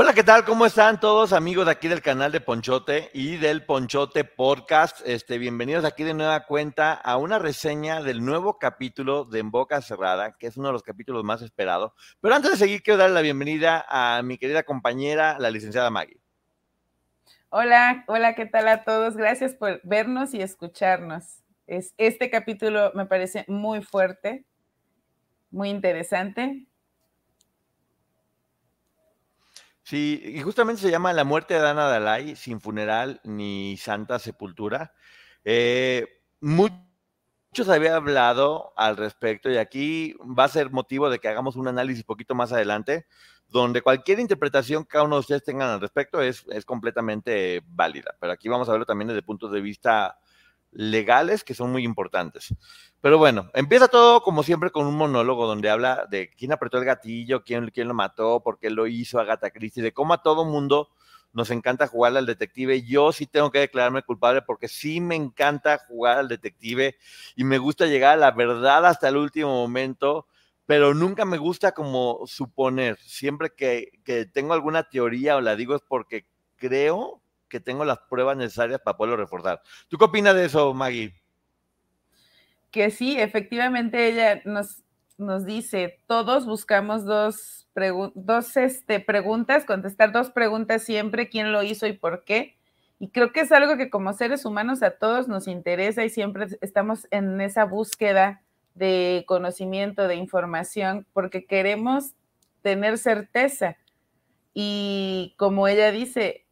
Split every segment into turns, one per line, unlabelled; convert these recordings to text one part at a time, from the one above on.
Hola, ¿qué tal? ¿Cómo están todos amigos de aquí del canal de Ponchote y del Ponchote Podcast? Este, bienvenidos aquí de nueva cuenta a una reseña del nuevo capítulo de En Boca Cerrada, que es uno de los capítulos más esperados. Pero antes de seguir, quiero darle la bienvenida a mi querida compañera, la licenciada Maggie.
Hola, hola, ¿qué tal a todos? Gracias por vernos y escucharnos. Es, este capítulo me parece muy fuerte, muy interesante
Sí, y justamente se llama La muerte de Ana Dalai, sin funeral ni santa sepultura. Eh, muchos había hablado al respecto y aquí va a ser motivo de que hagamos un análisis poquito más adelante, donde cualquier interpretación que cada uno de ustedes tengan al respecto es, es completamente válida. Pero aquí vamos a verlo también desde puntos de vista legales que son muy importantes. Pero bueno, empieza todo como siempre con un monólogo donde habla de quién apretó el gatillo, quién, quién lo mató, por qué lo hizo Agatha Christie, de cómo a todo mundo nos encanta jugar al detective. Yo sí tengo que declararme culpable porque sí me encanta jugar al detective y me gusta llegar a la verdad hasta el último momento, pero nunca me gusta como suponer. Siempre que, que tengo alguna teoría o la digo es porque creo que tengo las pruebas necesarias para poderlo reforzar. ¿Tú qué opinas de eso, Maggie?
Que sí, efectivamente ella nos, nos dice, todos buscamos dos, dos este, preguntas, contestar dos preguntas siempre, quién lo hizo y por qué. Y creo que es algo que como seres humanos a todos nos interesa y siempre estamos en esa búsqueda de conocimiento, de información, porque queremos tener certeza. Y como ella dice,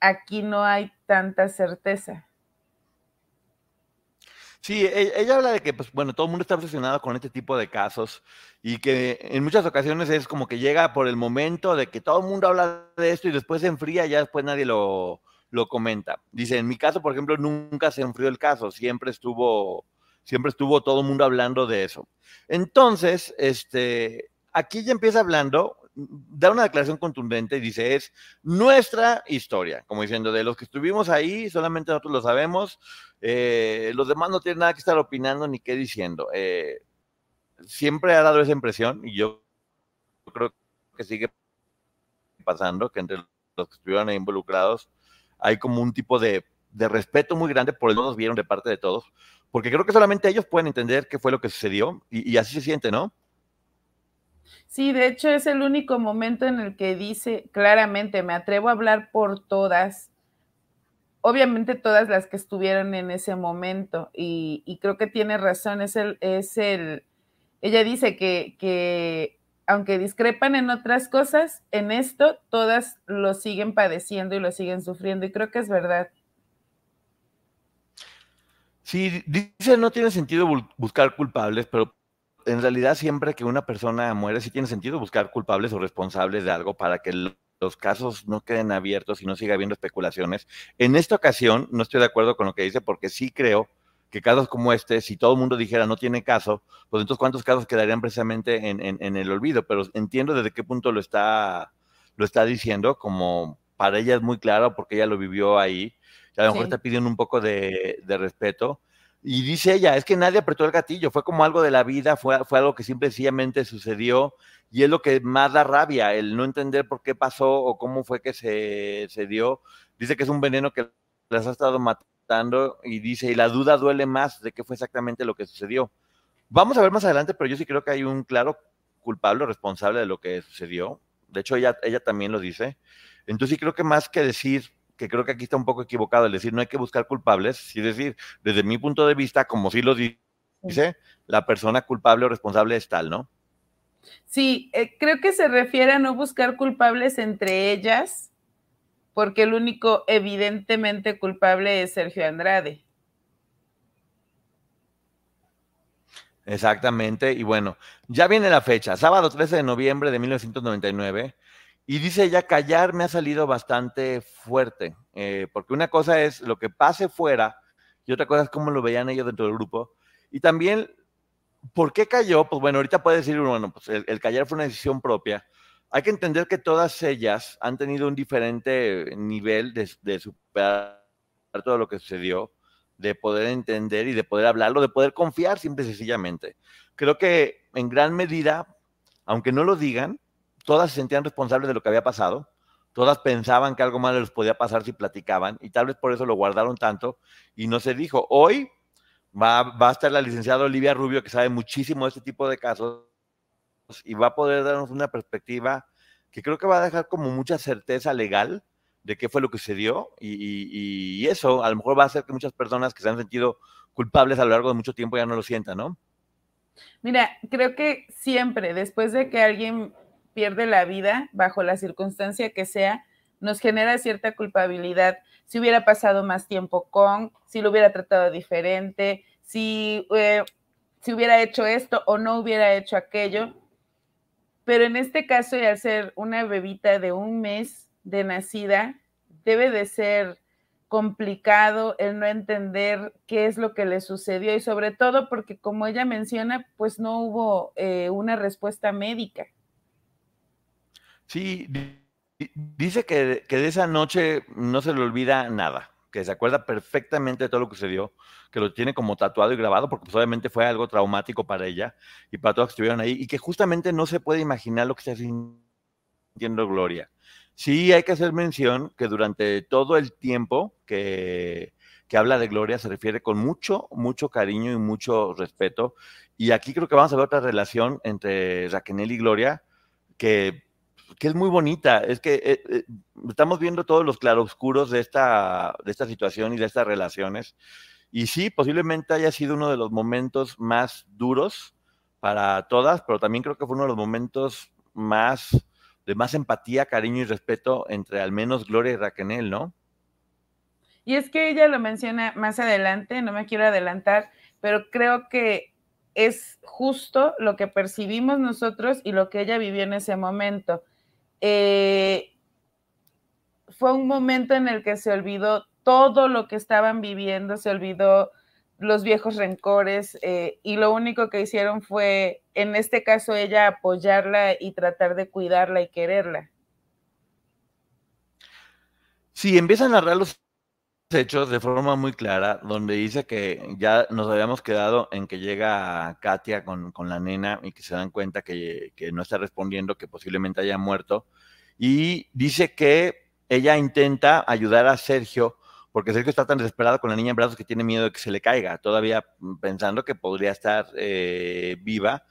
aquí no hay tanta certeza.
Sí, e, ella habla de que, pues, bueno, todo el mundo está obsesionado con este tipo de casos y que en muchas ocasiones es como que llega por el momento de que todo el mundo habla de esto y después se enfría y ya después nadie lo, lo comenta. Dice, en mi caso, por ejemplo, nunca se enfrió el caso, siempre estuvo, siempre estuvo todo el mundo hablando de eso. Entonces, este, aquí ya empieza hablando da una declaración contundente y dice, es nuestra historia, como diciendo, de los que estuvimos ahí, solamente nosotros lo sabemos, eh, los demás no tienen nada que estar opinando ni qué diciendo. Eh, siempre ha dado esa impresión y yo creo que sigue pasando, que entre los que estuvieron ahí involucrados hay como un tipo de, respeto muy grande por el que nos vieron de parte de todos, porque creo que solamente ellos pueden entender qué fue lo que sucedió y así se siente, ¿no?
Sí, de hecho es el único momento en el que dice claramente, me atrevo a hablar por todas, obviamente todas las que estuvieron en ese momento, y, creo que tiene razón, es el, es el, ella dice que, que aunque discrepan en otras cosas, en esto todas lo siguen padeciendo y lo siguen sufriendo, y creo que es verdad.
Sí, dice no tiene sentido buscar culpables, pero en realidad siempre que una persona muere, sí tiene sentido buscar culpables o responsables de algo para que los casos no queden abiertos y no siga habiendo especulaciones. En esta ocasión no estoy de acuerdo con lo que dice porque sí creo que casos como este, si todo el mundo dijera no tiene caso, pues entonces cuántos casos quedarían precisamente en, el olvido, pero entiendo desde qué punto lo está, lo está diciendo, como para ella es muy claro porque ella lo vivió ahí, a lo mejor está pidiendo un poco de, de respeto, Y dice ella, es que nadie apretó el gatillo, fue como algo de la vida, fue, fue algo que simple sencillamente sucedió y es lo que más da rabia, el no entender por qué pasó o cómo fue que se, se dio. Dice que es un veneno que las ha estado matando y dice, y la duda duele más de qué fue exactamente lo que sucedió. Vamos a ver más adelante, pero yo sí creo que hay un claro culpable responsable de lo que sucedió. De hecho, ella, ella también lo dice. Entonces sí creo que más que decir que creo que aquí está un poco equivocado el decir no hay que buscar culpables, sí decir, desde mi punto de vista, como sí lo dice, la persona culpable o responsable es tal, ¿no?
Sí, eh, creo que se refiere a no buscar culpables entre ellas, porque el único evidentemente culpable es Sergio Andrade.
Exactamente, y bueno, ya viene la fecha, sábado 13 de noviembre de 1999, y dice ella, callar me ha salido bastante fuerte, eh, porque una cosa es lo que pase fuera y otra cosa es cómo lo veían ellos dentro del grupo. Y también, ¿por qué cayó? Pues bueno, ahorita puede decir, bueno, pues el, callar fue una decisión propia. Hay que entender que todas ellas han tenido un diferente nivel de, superar todo lo que sucedió, de poder entender y de poder hablarlo, de poder confiar simple y sencillamente. Creo que en gran medida, aunque no lo digan, todas se sentían responsables de lo que había pasado, todas pensaban que algo malo les podía pasar si platicaban y tal vez por eso lo guardaron tanto y no se dijo. Hoy va, va a estar la licenciada Olivia Rubio que sabe muchísimo de este tipo de casos y va a poder darnos una perspectiva que creo que va a dejar como mucha certeza legal de qué fue lo que se dio y, y, eso a lo mejor va a hacer que muchas personas que se han sentido culpables a lo largo de mucho tiempo ya no lo sientan, ¿no?
Mira, creo que siempre después de que alguien pierde la vida, bajo la circunstancia que sea, nos genera cierta culpabilidad. Si hubiera pasado más tiempo con, si lo hubiera tratado diferente, si, eh, si hubiera hecho esto o no hubiera hecho aquello. Pero en este caso, y al ser una bebita de un mes de nacida, debe de ser complicado el no entender qué es lo que le sucedió y sobre todo porque como ella menciona, pues no hubo eh, una respuesta médica.
Sí, dice que, de esa noche no se le olvida nada, que se acuerda perfectamente de todo lo que sucedió, que lo tiene como tatuado y grabado, porque pues, obviamente fue algo traumático para ella y para todos que estuvieron ahí, y que justamente no se puede imaginar lo que está sintiendo Gloria. Sí, hay que hacer mención que durante todo el tiempo que, que habla de Gloria se refiere con mucho, mucho cariño y mucho respeto. Y aquí creo que vamos a ver otra relación entre Raquel y Gloria que que es muy bonita. Es que eh, eh, estamos viendo todos los claroscuros de esta, de esta situación y de estas relaciones. Y sí, posiblemente haya sido uno de los momentos más duros para todas, pero también creo que fue uno de los momentos más de más empatía, cariño y respeto entre al menos Gloria y Raquel, ¿no?
Y es que ella lo menciona más adelante, no me quiero adelantar, pero creo que es justo lo que percibimos nosotros y lo que ella vivió en ese momento. Eh, fue un momento en el que se olvidó todo lo que estaban viviendo, se olvidó los viejos rencores eh, y lo único que hicieron fue, en este caso, ella apoyarla y tratar de cuidarla y quererla.
Sí, empiezan a narrar los hechos de forma muy clara, donde dice que ya nos habíamos quedado en que llega Katia con, la nena y que se dan cuenta que, que, no está respondiendo, que posiblemente haya muerto. Y dice que ella intenta ayudar a Sergio, porque Sergio está tan desesperado con la niña en brazos que tiene miedo de que se le caiga, todavía pensando que podría estar eh, viva.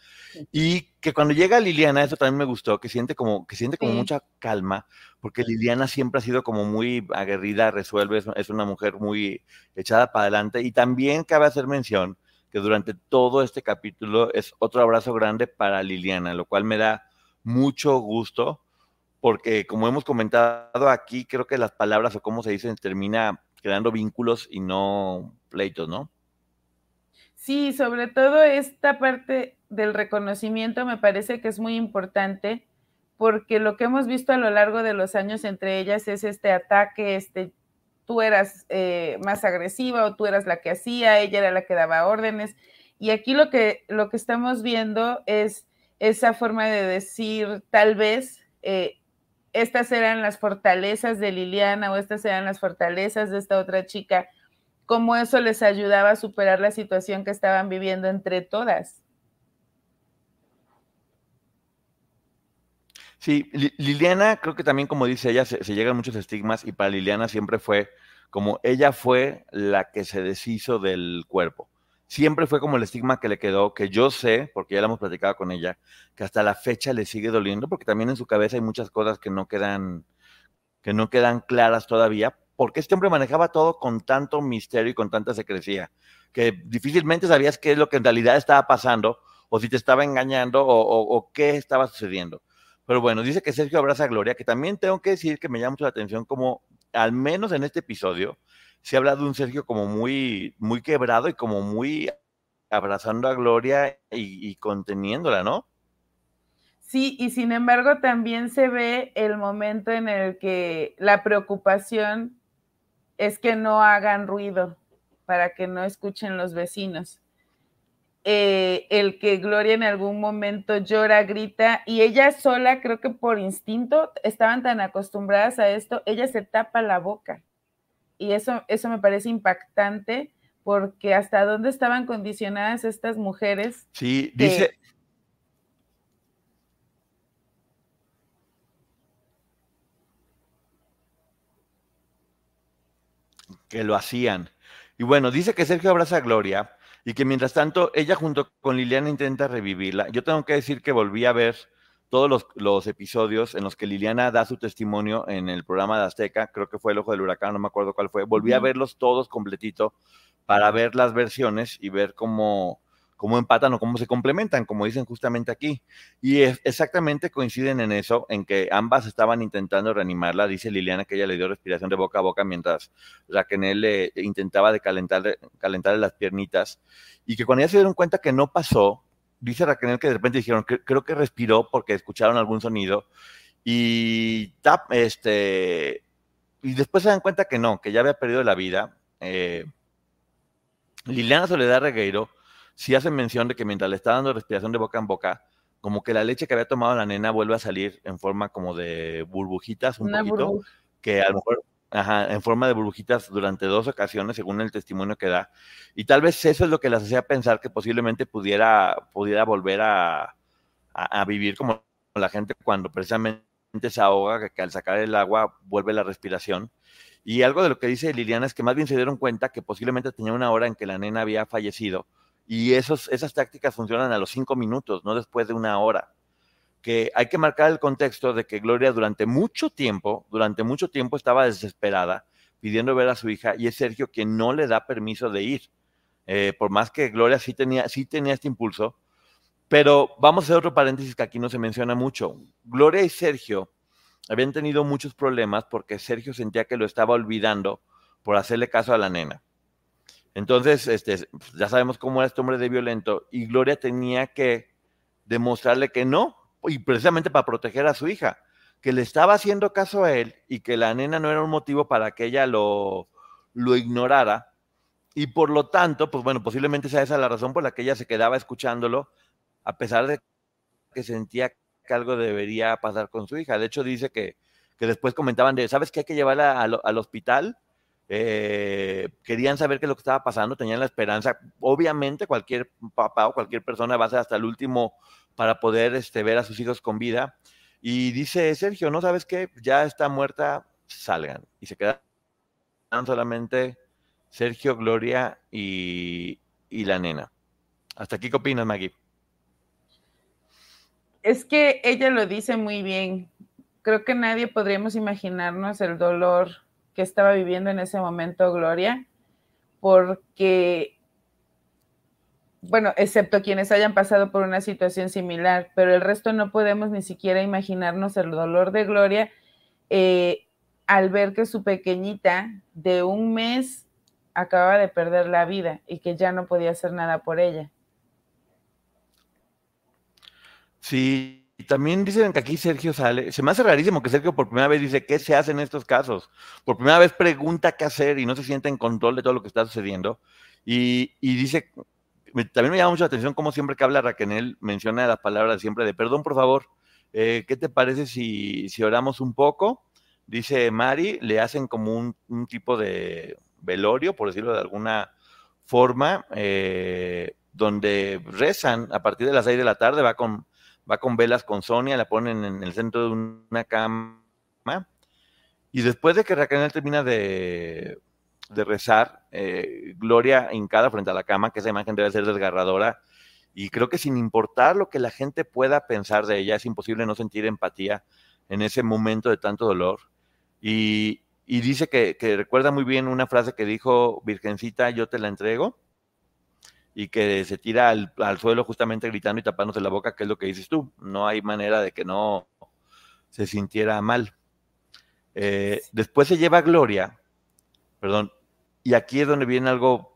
Y que cuando llega Liliana, eso también me gustó, que siente como, que siente como mucha calma, porque Liliana siempre ha sido como muy aguerrida, resuelve, es una mujer muy echada para adelante. Y también cabe hacer mención que durante todo este capítulo es otro abrazo grande para Liliana, lo cual me da mucho gusto, porque como hemos comentado aquí, creo que las palabras o cómo se dicen termina creando vínculos y no pleitos, ¿no?
Sí, sobre todo esta parte del reconocimiento me parece que es muy importante porque lo que hemos visto a lo largo de los años entre ellas es este ataque, este, tú eras eh, más agresiva o tú eras la que hacía, ella era la que daba órdenes. Y aquí lo que, lo que estamos viendo es esa forma de decir, tal vez, eh, estas eran las fortalezas de Liliana o estas eran las fortalezas de esta otra chica cómo eso les ayudaba a superar la situación que estaban viviendo entre todas.
Sí, Liliana, creo que también como dice ella, se, llegan muchos estigmas y para Liliana siempre fue como ella fue la que se deshizo del cuerpo. Siempre fue como el estigma que le quedó, que yo sé, porque ya lo hemos platicado con ella, que hasta la fecha le sigue doliendo, porque también en su cabeza hay muchas cosas que no quedan, que no quedan claras todavía, porque este hombre manejaba todo con tanto misterio y con tanta secrecía, que difícilmente sabías qué es lo que en realidad estaba pasando, o si te estaba engañando, o qué estaba sucediendo. Pero bueno, dice que Sergio abraza a Gloria, que también tengo que decir que me llama mucho la atención como, al menos en este episodio, se habla de un Sergio como muy, muy quebrado y como muy abrazando a Gloria y, conteniéndola, ¿no?
Sí, y sin embargo también se ve el momento en el que la preocupación es que no hagan ruido para que no escuchen los vecinos. Eh, el que Gloria en algún momento llora, grita, y ella sola, creo que por instinto, estaban tan acostumbradas a esto, ella se tapa la boca. Y eso, eso me parece impactante, porque hasta dónde estaban condicionadas estas mujeres.
Sí, dice... que lo hacían. Y bueno, dice que Sergio abraza a Gloria y que mientras tanto ella junto con Liliana intenta revivirla. Yo tengo que decir que volví a ver todos los, episodios en los que Liliana da su testimonio en el programa de Azteca, creo que fue El Ojo del Huracán, no me acuerdo cuál fue, volví a verlos todos completito para ver las versiones y ver cómo, cómo empatan o cómo se complementan, como dicen justamente aquí. Y exactamente coinciden en eso, en que ambas estaban intentando reanimarla. Dice Liliana que ella le dio respiración de boca a boca mientras Raquel le intentaba de calentar, calentarle las piernitas. Y que cuando ya se dieron cuenta que no pasó, dice Raquel que de repente dijeron, que, creo que respiró porque escucharon algún sonido. Y, tap, este, y después se dan cuenta que no, que ya había perdido la vida. Eh, Liliana Soledad Regueiro sí hacen mención de que mientras le está dando respiración de boca en boca, como que la leche que había tomado la nena vuelve a salir en forma como de burbujitas, un poquito, que a lo mejor, ajá, en forma de burbujitas durante dos ocasiones, según el testimonio que da. Y tal vez eso es lo que las hacía pensar que posiblemente pudiera, pudiera volver a, vivir como la gente cuando precisamente se ahoga, que, que al sacar el agua vuelve la respiración. Y algo de lo que dice Liliana es que más bien se dieron cuenta que posiblemente tenía una hora en que la nena había fallecido y esos, esas tácticas funcionan a los cinco minutos, no después de una hora. Hay que marcar el contexto de que Gloria durante mucho tiempo, durante mucho tiempo estaba desesperada pidiendo ver a su hija y es Sergio quien no le da permiso de ir. Eh, por más que Gloria sí tenía, sí tenía este impulso. Pero vamos a hacer otro paréntesis que aquí no se menciona mucho. Gloria y Sergio habían tenido muchos problemas porque Sergio sentía que lo estaba olvidando por hacerle caso a la nena. Entonces, este, ya sabemos cómo era este hombre de violento y Gloria tenía que demostrarle que no, y precisamente para proteger a su hija, que le estaba haciendo caso a él y que la nena no era un motivo para que ella lo, lo ignorara. Y por lo tanto, pues bueno, posiblemente sea esa la razón por la que ella se quedaba escuchándolo, a pesar de que sentía que algo debería pasar con su hija. De hecho, dice que, que después comentaban de, ¿sabes qué hay que llevarla al hospital? Eh, querían saber qué es lo que estaba pasando, tenían la esperanza. Obviamente, cualquier papá o cualquier persona va a ser hasta el último para poder este, ver a sus hijos con vida. Y dice Sergio, ¿no sabes qué? Ya está muerta, salgan. Y se quedan solamente Sergio, Gloria y, y la nena. ¿Hasta aquí qué opinas, Maggie?
Es que ella lo dice muy bien. Creo que nadie podríamos imaginarnos el dolor que estaba viviendo en ese momento Gloria, porque, bueno, excepto quienes hayan pasado por una situación similar, pero el resto no podemos ni siquiera imaginarnos el dolor de Gloria eh, al ver que su pequeñita de un mes acaba de perder la vida y que ya no podía hacer nada por ella.
Sí, también dicen que aquí Sergio sale, se me hace rarísimo que Sergio por primera vez dice qué se hace en estos casos. Por primera vez pregunta qué hacer y no se siente en control de todo lo que está sucediendo. Y, dice, también me llama mucho la atención cómo siempre que habla Raquel menciona las palabras siempre de perdón, por favor. Eh, ¿Qué te parece si, si oramos un poco? Dice Mari, le hacen como un, tipo de, velorio, por decirlo de alguna forma, eh, donde rezan a partir de las seis de la tarde, va con, va con velas con Sonia, la ponen en el centro de una cama, y después de que Raquel termina de, de rezar, eh, Gloria hincada frente a la cama, que esa imagen debe ser desgarradora, y creo que sin importar lo que la gente pueda pensar de ella, es imposible no sentir empatía en ese momento de tanto dolor. Y, dice que, recuerda muy bien una frase que dijo, Virgencita, yo te la entrego, y que se tira al, suelo justamente gritando y tapándose la boca, que es lo que dices tú. No hay manera de que no se sintiera mal. Eh, después se lleva Gloria, perdón, y aquí es donde viene algo,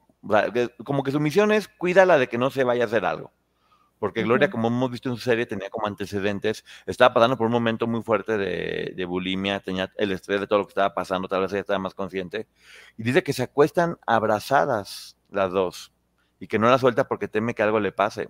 como que su misión es cuídala de que no se vaya a hacer algo. Porque Gloria, como hemos visto en su serie, tenía como antecedentes, estaba pasando por un momento muy fuerte de, de, bulimia, tenía el estrés de todo lo que estaba pasando, tal vez ella estaba más consciente. Y dice que se acuestan abrazadas las dos y que no la suelta porque teme que algo le pase.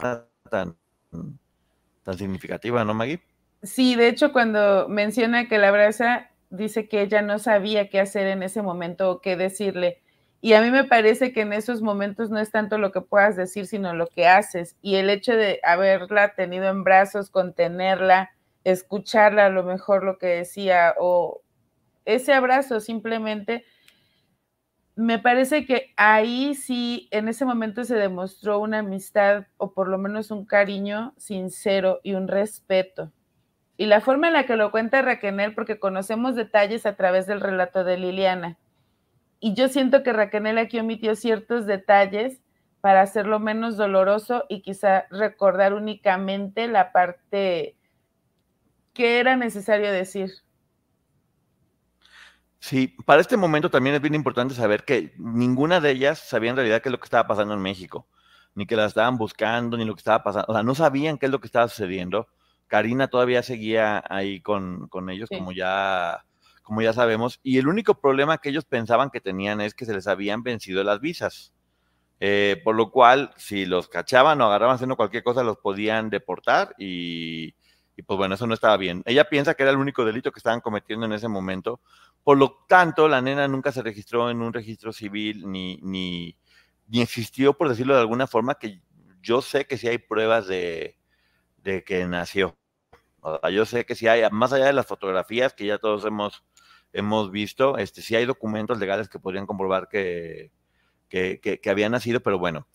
tan, significativa, ¿no, Maggie?
Sí, de hecho, cuando menciona que la abraza, dice que ella no sabía qué hacer en ese momento o qué decirle. Y a mí me parece que en esos momentos no es tanto lo que puedas decir, sino lo que haces. Y el hecho de haberla tenido en brazos, contenerla, escucharla a lo mejor lo que decía, o ese abrazo simplemente me parece que ahí sí, en ese momento se demostró una amistad o por lo menos un cariño sincero y un respeto. Y la forma en la que lo cuenta Raquel, porque conocemos detalles a través del relato de Liliana. Y yo siento que Raquel aquí omitió ciertos detalles para hacerlo menos doloroso y quizá recordar únicamente la parte que era necesario decir.
Sí, para este momento también es bien importante saber que ninguna de ellas sabía en realidad qué es lo que estaba pasando en México, ni que la estaban buscando, ni lo que estaba pasando, o sea, no sabían qué es lo que estaba sucediendo. Karina todavía seguía ahí con, con ellos, sí. como ya como ya sabemos, y el único problema que ellos pensaban que tenían es que se les habían vencido las visas. Eh, por lo cual, si los cachaban o agarraban haciendo cualquier cosa, los podían deportar y, y pues bueno, eso no estaba bien. Ella piensa que era el único delito que estaban cometiendo en ese momento. Por lo tanto, la nena nunca se registró en un registro civil ni, ni, ni existió, por decirlo de alguna forma, que yo sé que sí hay pruebas de, de que nació. O sea, yo sé que sí hay, más allá de las fotografías que ya todos hemos, hemos visto, este, sí hay documentos legales que podrían comprobar que, que, que, que había nacido, pero bueno,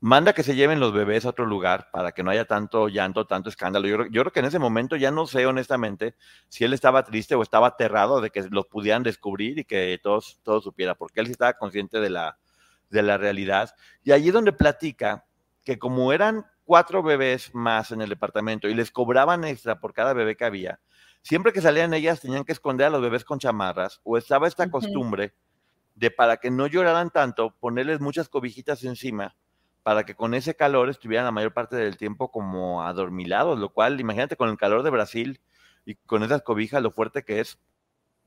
manda que se lleven los bebés a otro lugar para que no haya tanto llanto, tanto escándalo. Yo, yo, creo que en ese momento ya no sé honestamente si él estaba triste o estaba aterrado de que los pudieran descubrir y que todos, todos supiera, porque él sí estaba consciente de la, de la realidad. Y allí es donde platica que como eran cuatro bebés más en el departamento y les cobraban extra por cada bebé que había, siempre que salían ellas tenían que esconder a los bebés con chamarras o estaba esta uh -huh. costumbre de para que no lloraran tanto, ponerles muchas cobijitas encima para que con ese calor estuvieran la mayor parte del tiempo como adormilados, lo cual, imagínate con el calor de Brasil y con esas cobijas, lo fuerte que es.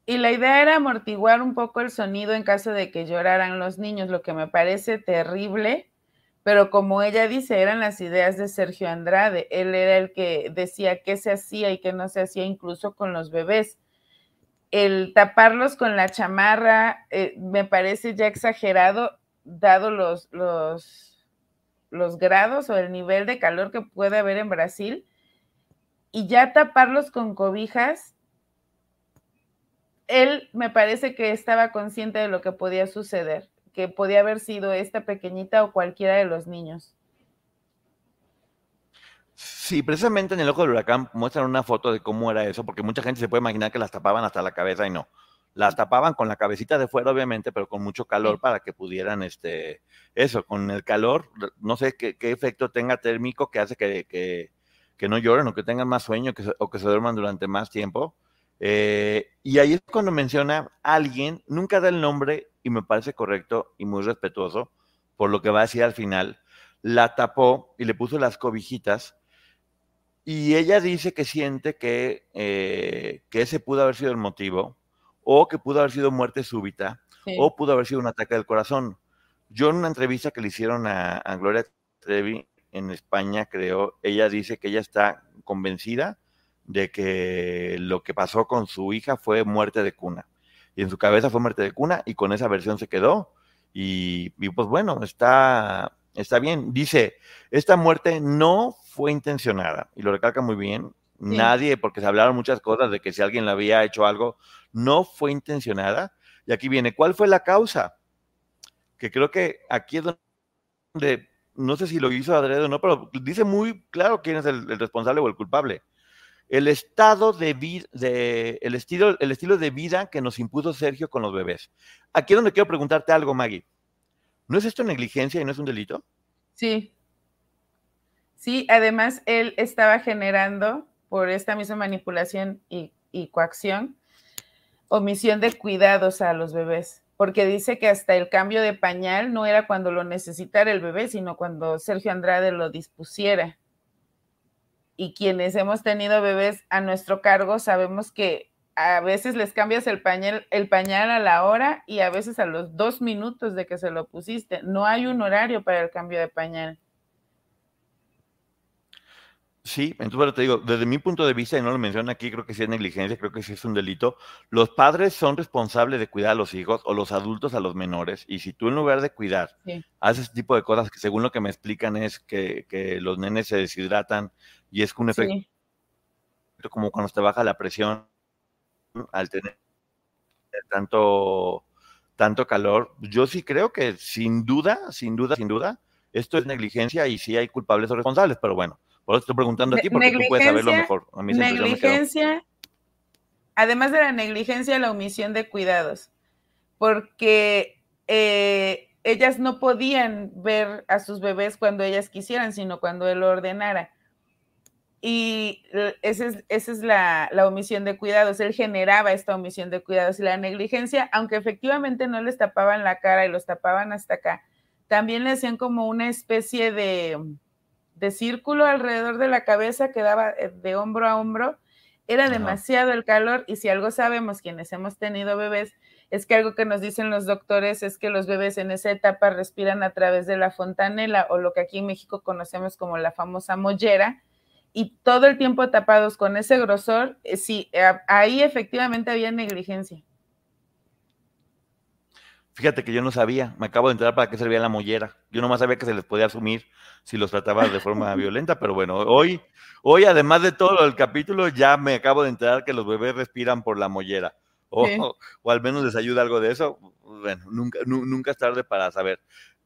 Y la idea era amortiguar un poco el sonido en caso de que lloraran los niños, lo que me parece terrible, pero como ella dice, eran las ideas de Sergio Andrade. Él era el que decía qué se hacía y qué no se hacía, incluso con los bebés. El taparlos con la chamarra eh, me parece ya exagerado, dado los, los los grados o el nivel de calor que puede haber en Brasil y ya taparlos con cobijas, él me parece que estaba consciente de lo que podía suceder, que podía haber sido esta pequeñita o cualquiera de los niños.
Sí, precisamente en el ojo del huracán muestran una foto de cómo era eso, porque mucha gente se puede imaginar que las tapaban hasta la cabeza y no. Las tapaban con la cabecita de fuera, obviamente, pero con mucho calor para que pudieran, este, eso, con el calor, no sé qué, qué efecto tenga térmico que hace que, que, que, no lloren o que tengan más sueño que, o que se duerman durante más tiempo. Eh, y ahí es cuando menciona a alguien, nunca da el nombre y me parece correcto y muy respetuoso por lo que va a decir al final. La tapó y le puso las cobijitas y ella dice que siente que, eh, que ese pudo haber sido el motivo o que pudo haber sido muerte súbita o pudo haber sido un ataque del corazón. Yo en una entrevista que le hicieron a, a Gloria Trevi en España, creo, ella dice que ella está convencida de que lo que pasó con su hija fue muerte de cuna. Y en su cabeza fue muerte de cuna y con esa versión se quedó. Y, pues bueno, está, está bien. Dice, esta muerte no fue intencionada. Y lo recalca muy bien. Nadie, porque se hablaron muchas cosas de que si alguien le había hecho algo, no fue intencionada. Y aquí viene, ¿cuál fue la causa? Que creo que aquí es donde, no sé si lo hizo adrede o no, pero dice muy claro quién es el responsable o el culpable el estado de vida, el, estilo, el estilo de vida que nos impuso Sergio con los bebés. Aquí es donde quiero preguntarte algo, Maggie. ¿No es esto negligencia y no es un delito?
Sí. Sí, además él estaba generando por esta misma manipulación y, coacción omisión de cuidados a los bebés, porque dice que hasta el cambio de pañal no era cuando lo necesitara el bebé, sino cuando Sergio Andrade lo dispusiera y quienes hemos tenido bebés a nuestro cargo sabemos que a veces les cambias el pañal, el pañal a la hora y a veces a los dos minutos de que se lo pusiste. No hay un horario para el cambio de pañal.
Sí, entonces te digo, desde mi punto de vista, y no lo menciona aquí, creo que sí es negligencia, creo que sí es un delito. Los padres son responsables de cuidar a los hijos o los adultos a los menores, y si tú en lugar de cuidar haces ese tipo de cosas que según lo que me explican es que, que los nenes se deshidratan, y es un efecto como cuando te baja la presión al tener tanto, tanto calor. Yo sí creo que sin duda, sin duda, sin duda, esto es negligencia y sí hay culpables o responsables, pero bueno, por eso estoy preguntando a ti porque tú puedes saberlo mejor.
negligencia, además de la negligencia, la omisión de cuidados, porque eh, ellas no podían ver a sus bebés cuando ellas quisieran, sino cuando él ordenara. Y esa es, esa es la, omisión de cuidados. Él generaba esta omisión de cuidados y la negligencia, aunque efectivamente no les tapaban la cara y los tapaban hasta acá, también le hacían como una especie de, de círculo alrededor de la cabeza que daba eh, de hombro a hombro. Era demasiado el calor y si algo sabemos quienes hemos tenido bebés, es que algo que nos dicen los doctores es que los bebés en esa etapa respiran a través de la fontanela o lo que aquí en México conocemos como la famosa mollera, y todo el tiempo tapados con ese grosor, eh, sí, eh, ahí efectivamente había negligencia.
Fíjate que yo no sabía, me acabo de enterar para qué servía la mollera. Yo nomás sabía que se les podía asumir si los trataba de forma violenta, pero bueno, hoy, hoy además de todo el capítulo, ya me acabo de enterar que los bebés respiran por la mollera. O, o, al menos les ayuda algo de eso. Bueno, nunca, nunca es tarde para saber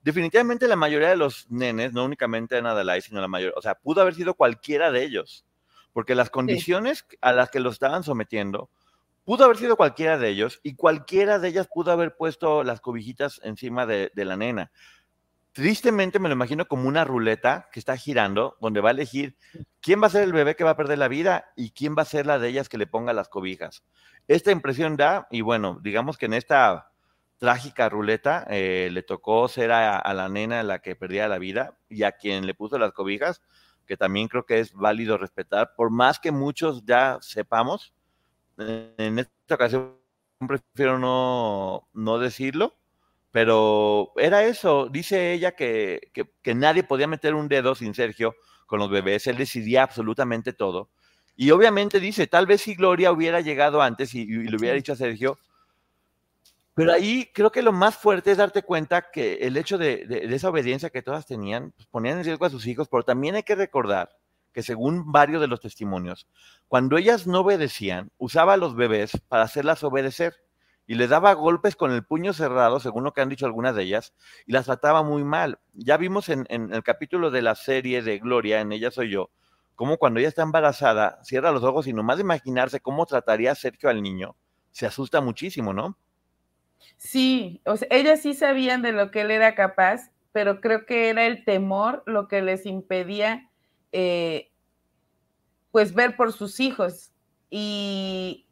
definitivamente la mayoría de los nenes, no únicamente Ana sino la mayoría, o sea, pudo haber sido cualquiera de ellos, porque las condiciones a las que lo estaban sometiendo, pudo haber sido cualquiera de ellos y cualquiera de ellas pudo haber puesto las cobijitas encima de, la nena. Tristemente me lo imagino como una ruleta que está girando, donde va a elegir quién va a ser el bebé que va a perder la vida y quién va a ser la de ellas que le ponga las cobijas. Esta impresión da, y bueno, digamos que en esta trágica ruleta, eh, le tocó ser a, la nena la que perdía la vida y a quien le puso las cobijas, que también creo que es válido respetar, por más que muchos ya sepamos, en esta ocasión prefiero no, no decirlo, pero era eso, dice ella que, que, nadie podía meter un dedo sin Sergio con los bebés, él decidía absolutamente todo. Y obviamente dice, tal vez si Gloria hubiera llegado antes y, y le hubiera dicho a Sergio, pero ahí creo que lo más fuerte es darte cuenta que el hecho de, esa obediencia que todas tenían, pues, ponían en riesgo a sus hijos, pero también hay que recordar que según varios de los testimonios, cuando ellas no obedecían, usaba a los bebés para hacerlas obedecer y les daba golpes con el puño cerrado, según lo que han dicho algunas de ellas, y las trataba muy mal. Ya vimos en, el capítulo de la serie de Gloria, en Ella Soy Yo, cómo cuando ella está embarazada, cierra los ojos y nomás de imaginarse cómo trataría Sergio al niño, se asusta muchísimo, ¿no?
Sí, o sea, ellas sí sabían de lo que él era capaz, pero creo que era el temor lo que les impedía, eh, pues, ver por sus hijos. Y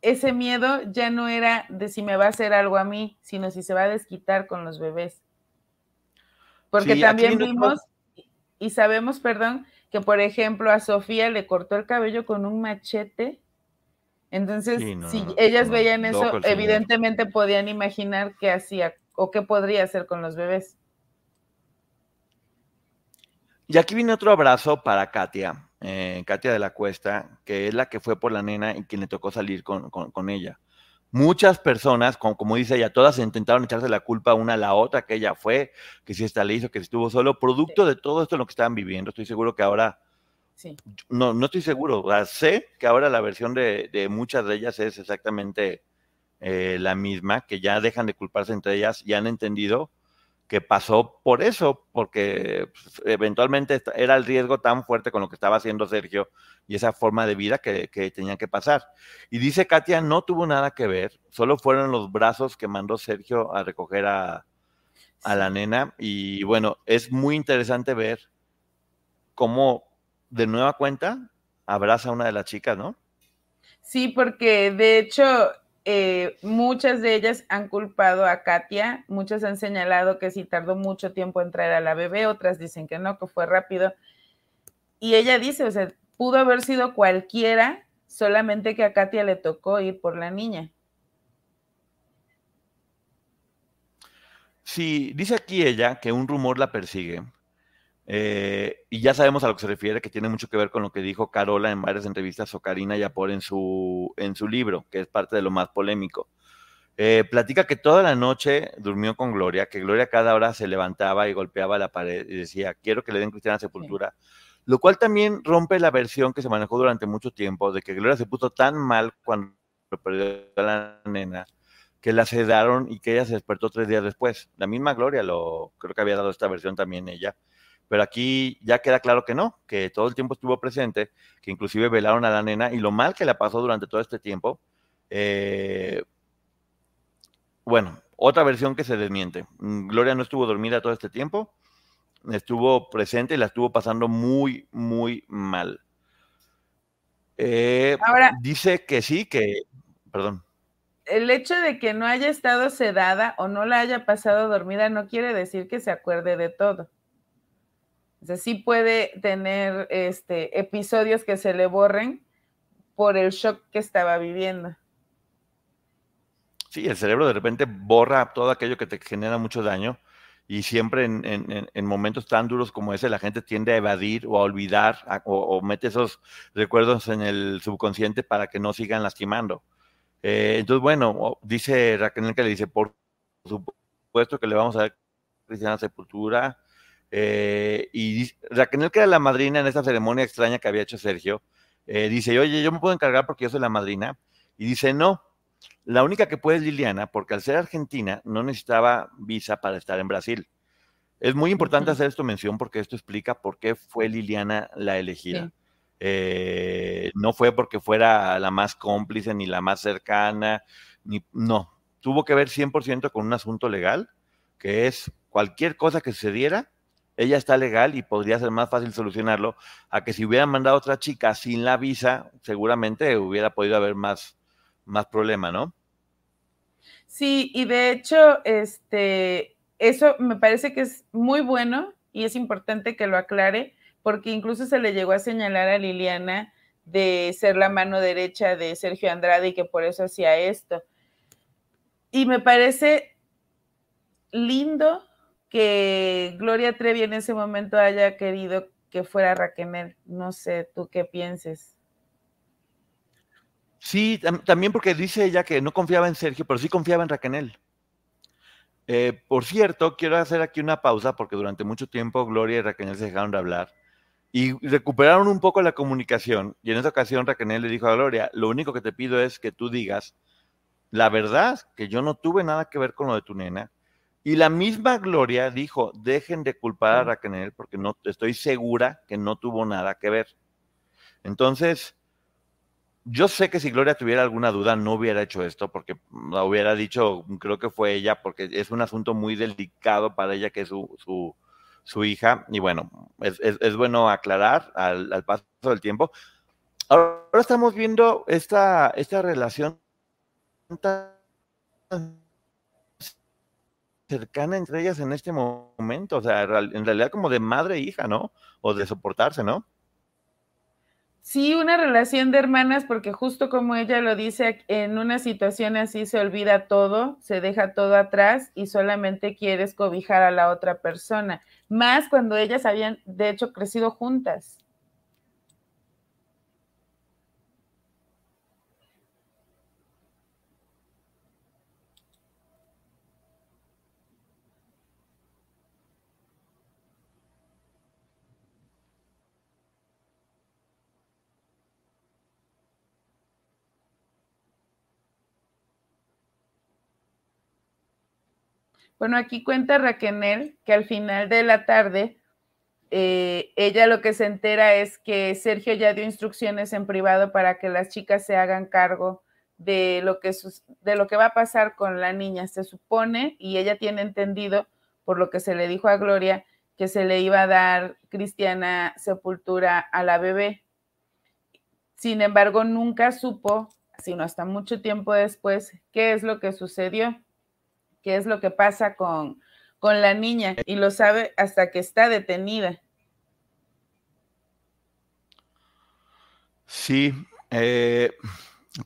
ese miedo ya no era de si me va a hacer algo a mí, sino si se va a desquitar con los bebés. Porque también vimos y sabemos, perdón, que por ejemplo a Sofía le cortó el cabello con un machete. Entonces, si ellas veían eso, evidentemente podían imaginar qué hacía o qué podría hacer con los bebés.
Y aquí viene otro abrazo para Katia, eh, Katia de la Cuesta, que es la que fue por la nena y quien le tocó salir con, ella. Muchas personas, como, dice ella, todas intentaron echarse la culpa una a la otra, que ella fue, que si esta le hizo, que si estuvo solo, producto de todo esto lo que estaban viviendo. Estoy seguro que ahora, sí. no, no estoy seguro, sé que ahora la versión de, muchas de ellas es exactamente eh, la misma, que ya dejan de culparse entre ellas y han entendido que pasó por eso, porque pues, eventualmente era el riesgo tan fuerte con lo que estaba haciendo Sergio y esa forma de vida que, que tenían que pasar. Y dice Katia, no tuvo nada que ver, solo fueron los brazos que mandó Sergio a recoger a, a la nena. Y bueno, es muy interesante ver cómo de nueva cuenta abraza a una de las chicas, ¿no?
Sí, porque de hecho eh, muchas de ellas han culpado a Katia, muchas han señalado que sí tardó mucho tiempo en traer a la bebé, otras dicen que no, que fue rápido. Y ella dice, o sea, pudo haber sido cualquiera, solamente que a Katia le tocó ir por la niña.
Sí, dice aquí ella que un rumor la persigue, eh, y ya sabemos a lo que se refiere, que tiene mucho que ver con lo que dijo Carola en varias entrevistas o Karina Yapor en su, en su libro, que es parte de lo más polémico. Eh, platica que toda la noche durmió con Gloria, que Gloria cada hora se levantaba y golpeaba la pared y decía, quiero que le den cristiana sepultura, lo cual también rompe la versión que se manejó durante mucho tiempo de que Gloria se puso tan mal cuando perdió a la nena que la sedaron y que ella se despertó tres días después. La misma Gloria lo creo que había dado esta versión también ella pero aquí ya queda claro que no, que todo el tiempo estuvo presente, que inclusive velaron a la nena y lo mal que la pasó durante todo este tiempo. Eh, bueno, otra versión que se desmiente. Mm, Gloria no estuvo dormida todo este tiempo, estuvo presente y la estuvo pasando muy, muy mal. Eh, Ahora, dice que sí, que, perdón.
El hecho de que no haya estado sedada o no la haya pasado dormida no quiere decir que se acuerde de todo. O sí puede tener este, episodios que se le borren por el shock que estaba viviendo.
Sí, el cerebro de repente borra todo aquello que te genera mucho daño y siempre en, momentos tan duros como ese la gente tiende a evadir o a olvidar o, mete esos recuerdos en el subconsciente para que no sigan lastimando. Eh, entonces, bueno, dice Raquel que le dice, por supuesto que le vamos a dar cristiana sepultura, eh, y Raquel, que era la madrina en esta ceremonia extraña que había hecho Sergio, eh, dice, oye, yo me puedo encargar porque yo soy la madrina. Y dice, no, la única que puede es Liliana, porque al ser argentina no necesitaba visa para estar en Brasil. Es muy importante hacer esto mención porque esto explica por qué fue Liliana la elegida. Eh, no fue porque fuera la más cómplice ni la más cercana, ni, no, tuvo que ver 100% con un asunto legal, que es cualquier cosa que sucediera, ella está legal y podría ser más fácil solucionarlo a que si hubieran mandado otra chica sin la visa, seguramente hubiera podido haber más, más problema, ¿no?
Sí, y de hecho, este, eso me parece que es muy bueno y es importante que lo aclare, porque incluso se le llegó a señalar a Liliana de ser la mano derecha de Sergio Andrade y que por eso hacía esto. Y me parece lindo que Gloria Trevi en ese momento haya querido que fuera Raquel. No sé, tú qué pienses.
Sí, también porque dice ella que no confiaba en Sergio, pero sí confiaba en Raquel. Eh, por cierto, quiero hacer aquí una pausa porque durante mucho tiempo Gloria y Raquel se dejaron de hablar y recuperaron un poco la comunicación. Y en esa ocasión Raquel le dijo a Gloria, lo único que te pido es que tú digas la verdad, que yo no tuve nada que ver con lo de tu nena, y la misma Gloria dijo, dejen de culpar a Raquel porque no estoy segura que no tuvo nada que ver. Entonces, yo sé que si Gloria tuviera alguna duda no hubiera hecho esto porque la hubiera dicho, creo que fue ella, porque es un asunto muy delicado para ella que es su, su, hija. Y bueno, es, bueno aclarar al, paso del tiempo. Ahora estamos viendo esta, esta relación cercana entre ellas en este momento, o sea, en realidad como de madre e hija, ¿no? O de soportarse, ¿no?
Sí, una relación de hermanas, porque justo como ella lo dice, en una situación así se olvida todo, se deja todo atrás y solamente quieres cobijar a la otra persona, más cuando ellas habían, de hecho, crecido juntas. Bueno, aquí cuenta Raquel que al final de la tarde, eh, ella lo que se entera es que Sergio ya dio instrucciones en privado para que las chicas se hagan cargo de lo que, de lo que va a pasar con la niña. Se supone, y ella tiene entendido, por lo que se le dijo a Gloria, que se le iba a dar cristiana sepultura a la bebé. Sin embargo, nunca supo, sino hasta mucho tiempo después, qué es lo que sucedió qué es lo que pasa con, la niña y lo sabe hasta que está detenida.
Sí, eh,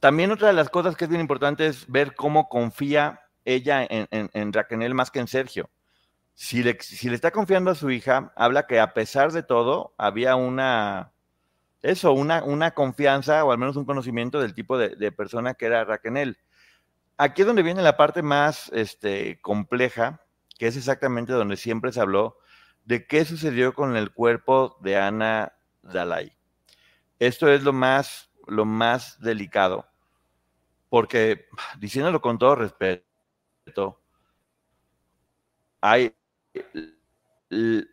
también otra de las cosas que es bien importante es ver cómo confía ella en, en, Raquel más que en Sergio. Si le, si le, está confiando a su hija, habla que a pesar de todo había una, eso, una, una confianza o al menos un conocimiento del tipo de, de persona que era Raquel aquí es donde viene la parte más este, compleja, que es exactamente donde siempre se habló de qué sucedió con el cuerpo de Ana Dalai. Esto es lo más, lo más delicado, porque diciéndolo con todo respeto, hay,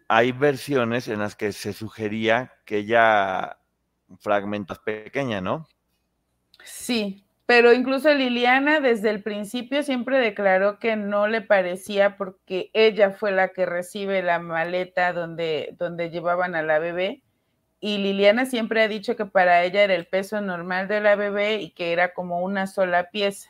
hay versiones en las que se sugería que ella fragmentos pequeña, ¿no?
Sí, pero incluso Liliana desde el principio siempre declaró que no le parecía porque ella fue la que recibe la maleta donde, donde llevaban a la bebé. Y Liliana siempre ha dicho que para ella era el peso normal de la bebé y que era como una sola pieza.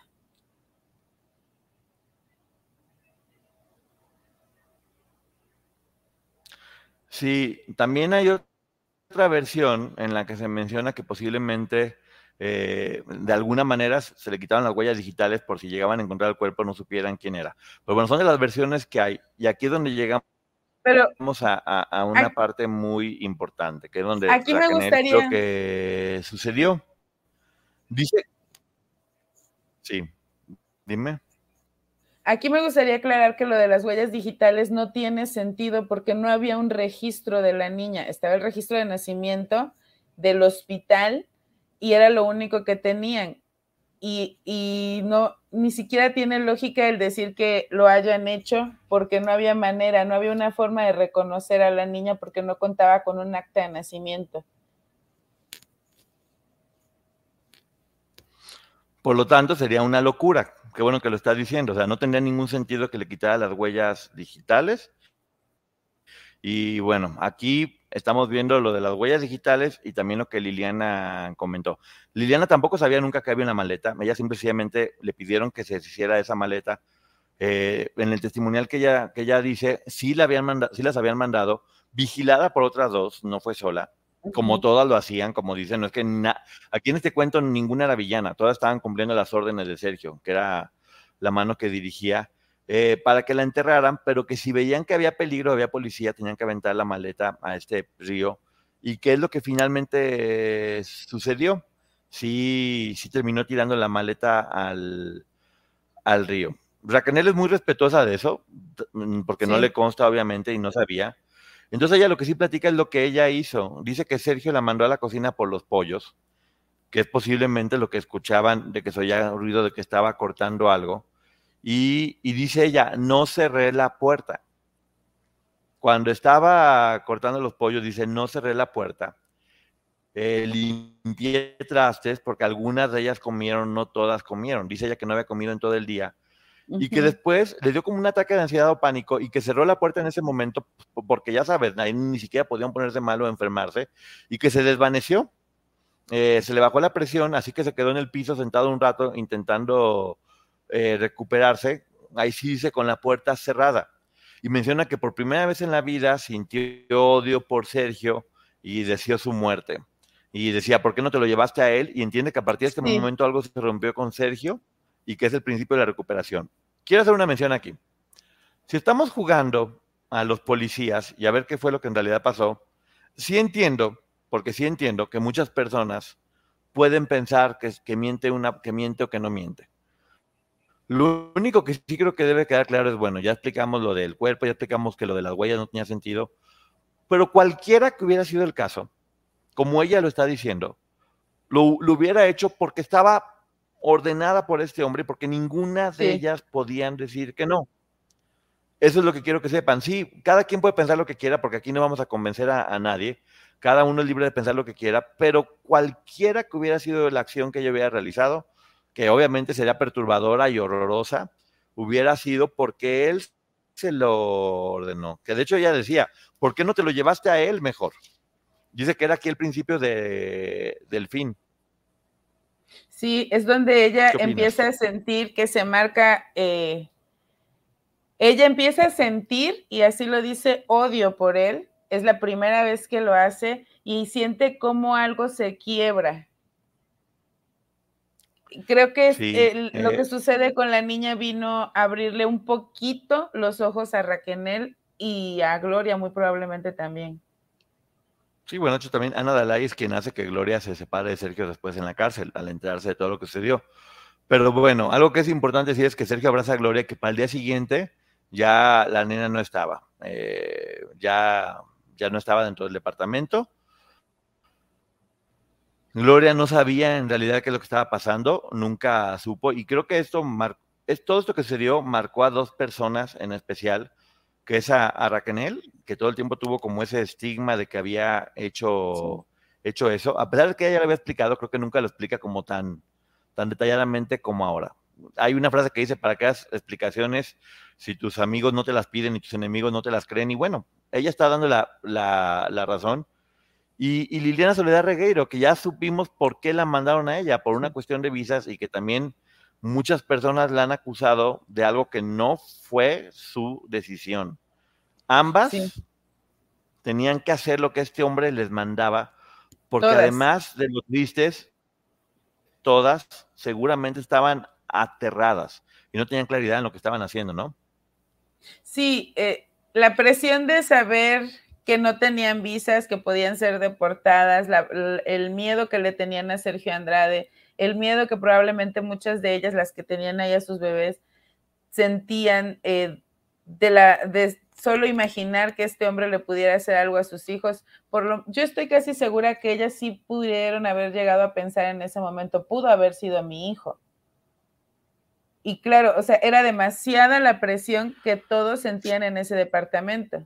Sí, también hay otra versión en la que se menciona que posiblemente eh, de alguna manera se le quitaron las huellas digitales por si llegaban a encontrar el cuerpo no supieran quién era. Pero bueno, son de las versiones que hay. Y aquí es donde llegamos Pero, a, una parte muy importante, que es donde
aquí me gustaría...
lo que sucedió. Dice... Sí, dime.
Aquí me gustaría aclarar que lo de las huellas digitales no tiene sentido porque no había un registro de la niña. Estaba el registro de nacimiento del hospital y era lo único que tenían. Y, no, ni siquiera tiene lógica el decir que lo hayan hecho porque no había manera, no había una forma de reconocer a la niña porque no contaba con un acta de nacimiento.
Por lo tanto, sería una locura. Qué bueno que lo estás diciendo. O sea, no tendría ningún sentido que le quitara las huellas digitales. Y bueno, aquí estamos viendo lo de las huellas digitales y también lo que Liliana comentó. Liliana tampoco sabía nunca que había una maleta, ella simplemente le pidieron que se hiciera esa maleta. Eh, en el testimonial que ella, que ella dice, sí, la habían mandado, sí las habían mandado, vigilada por otras dos, no fue sola, como todas lo hacían, como dicen, no es que aquí en este cuento ninguna era villana, todas estaban cumpliendo las órdenes de Sergio, que era la mano que dirigía eh, para que la enterraran, pero que si veían que había peligro, había policía, tenían que aventar la maleta a este río. ¿Y qué es lo que finalmente sucedió? Sí, sí terminó tirando la maleta al, al río. Raquel es muy respetuosa de eso, mm, porque no le consta obviamente y no sabía. Entonces ella lo que sí platica es lo que ella hizo. Dice que Sergio la mandó a la cocina por los pollos, que es posiblemente lo que escuchaban de que se oía ruido de que estaba cortando algo. Y, dice ella, no cerré la puerta. Cuando estaba cortando los pollos, dice, no cerré la puerta. Eh, limpié trastes porque algunas de ellas comieron, no todas comieron. Dice ella que no había comido en todo el día. Y que después le dio como un ataque de ansiedad o pánico y que cerró la puerta en ese momento porque ya sabes, ni siquiera podían ponerse mal o enfermarse y que se desvaneció. Eh, se le bajó la presión, así que se quedó en el piso sentado un rato intentando eh, recuperarse, ahí sí dice con la puerta cerrada. Y menciona que por primera vez en la vida sintió odio por Sergio y deseó su muerte. Y decía, ¿por qué no te lo llevaste a él? Y entiende que a partir de este momento algo se rompió con Sergio y que es el principio de la recuperación. Quiero hacer una mención aquí. Si estamos jugando a los policías y a ver qué fue lo que en realidad pasó, sí entiendo, porque sí entiendo que muchas personas pueden pensar que, que, miente una, que miente o que no miente. Lo único que sí creo que debe quedar claro es, bueno, ya explicamos lo del cuerpo, ya explicamos que lo de las huellas no tenía sentido, pero cualquiera que hubiera sido el caso, como ella lo está diciendo, lo, lo hubiera hecho porque estaba ordenada por este hombre, porque ninguna de ellas podían decir que no. Eso es lo que quiero que sepan. Sí, cada quien puede pensar lo que quiera, porque aquí no vamos a convencer a, a nadie. Cada uno es libre de pensar lo que quiera, pero cualquiera que hubiera sido la acción que ella hubiera realizado, que obviamente sería perturbadora y horrorosa, hubiera sido porque él se lo ordenó. Que de hecho ella decía, ¿por qué no te lo llevaste a él mejor? Dice que era aquí el principio de, del fin.
Sí, es donde ella empieza a sentir que se marca, eh, ella empieza a sentir, y así lo dice, odio por él. Es la primera vez que lo hace y siente como algo se quiebra creo que lo que eh, sucede con la niña vino a abrirle un poquito los ojos a Raquel y a Gloria muy probablemente también.
Sí, bueno, hecho también Ana Dalai es quien hace que Gloria se separe de Sergio después en la cárcel, al enterarse de todo lo que sucedió. Pero bueno, algo que es importante decir es que Sergio abraza a Gloria, que para el día siguiente ya la nena no estaba, eh, ya, ya no estaba dentro del departamento Gloria no sabía en realidad qué es lo que estaba pasando, nunca supo, y creo que esto es todo esto que se dio marcó a dos personas en especial, que es a, Raquel, que todo el tiempo tuvo como ese estigma de que había hecho, hecho eso, a pesar de que ella le había explicado, creo que nunca lo explica como tan, tan detalladamente como ahora. Hay una frase que dice, para que hagas explicaciones, si tus amigos no te las piden y tus enemigos no te las creen, y bueno, ella está dando la, la, la razón y, Liliana Soledad Regueiro, que ya supimos por qué la mandaron a ella, por una cuestión de visas y que también muchas personas la han acusado de algo que no fue su decisión. Ambas tenían que hacer lo que este hombre les mandaba, porque además de los tristes, todas seguramente estaban aterradas y no tenían claridad en lo que estaban haciendo, ¿no?
Sí, eh, la presión de saber que no tenían visas, que podían ser deportadas, el miedo que le tenían a Sergio Andrade, el miedo que probablemente muchas de ellas, las que tenían ahí a sus bebés, sentían eh, de la de solo imaginar que este hombre le pudiera hacer algo a sus hijos. Por lo, yo estoy casi segura que ellas sí pudieron haber llegado a pensar en ese momento, pudo haber sido mi hijo. Y claro, o sea, era demasiada la presión que todos sentían en ese departamento.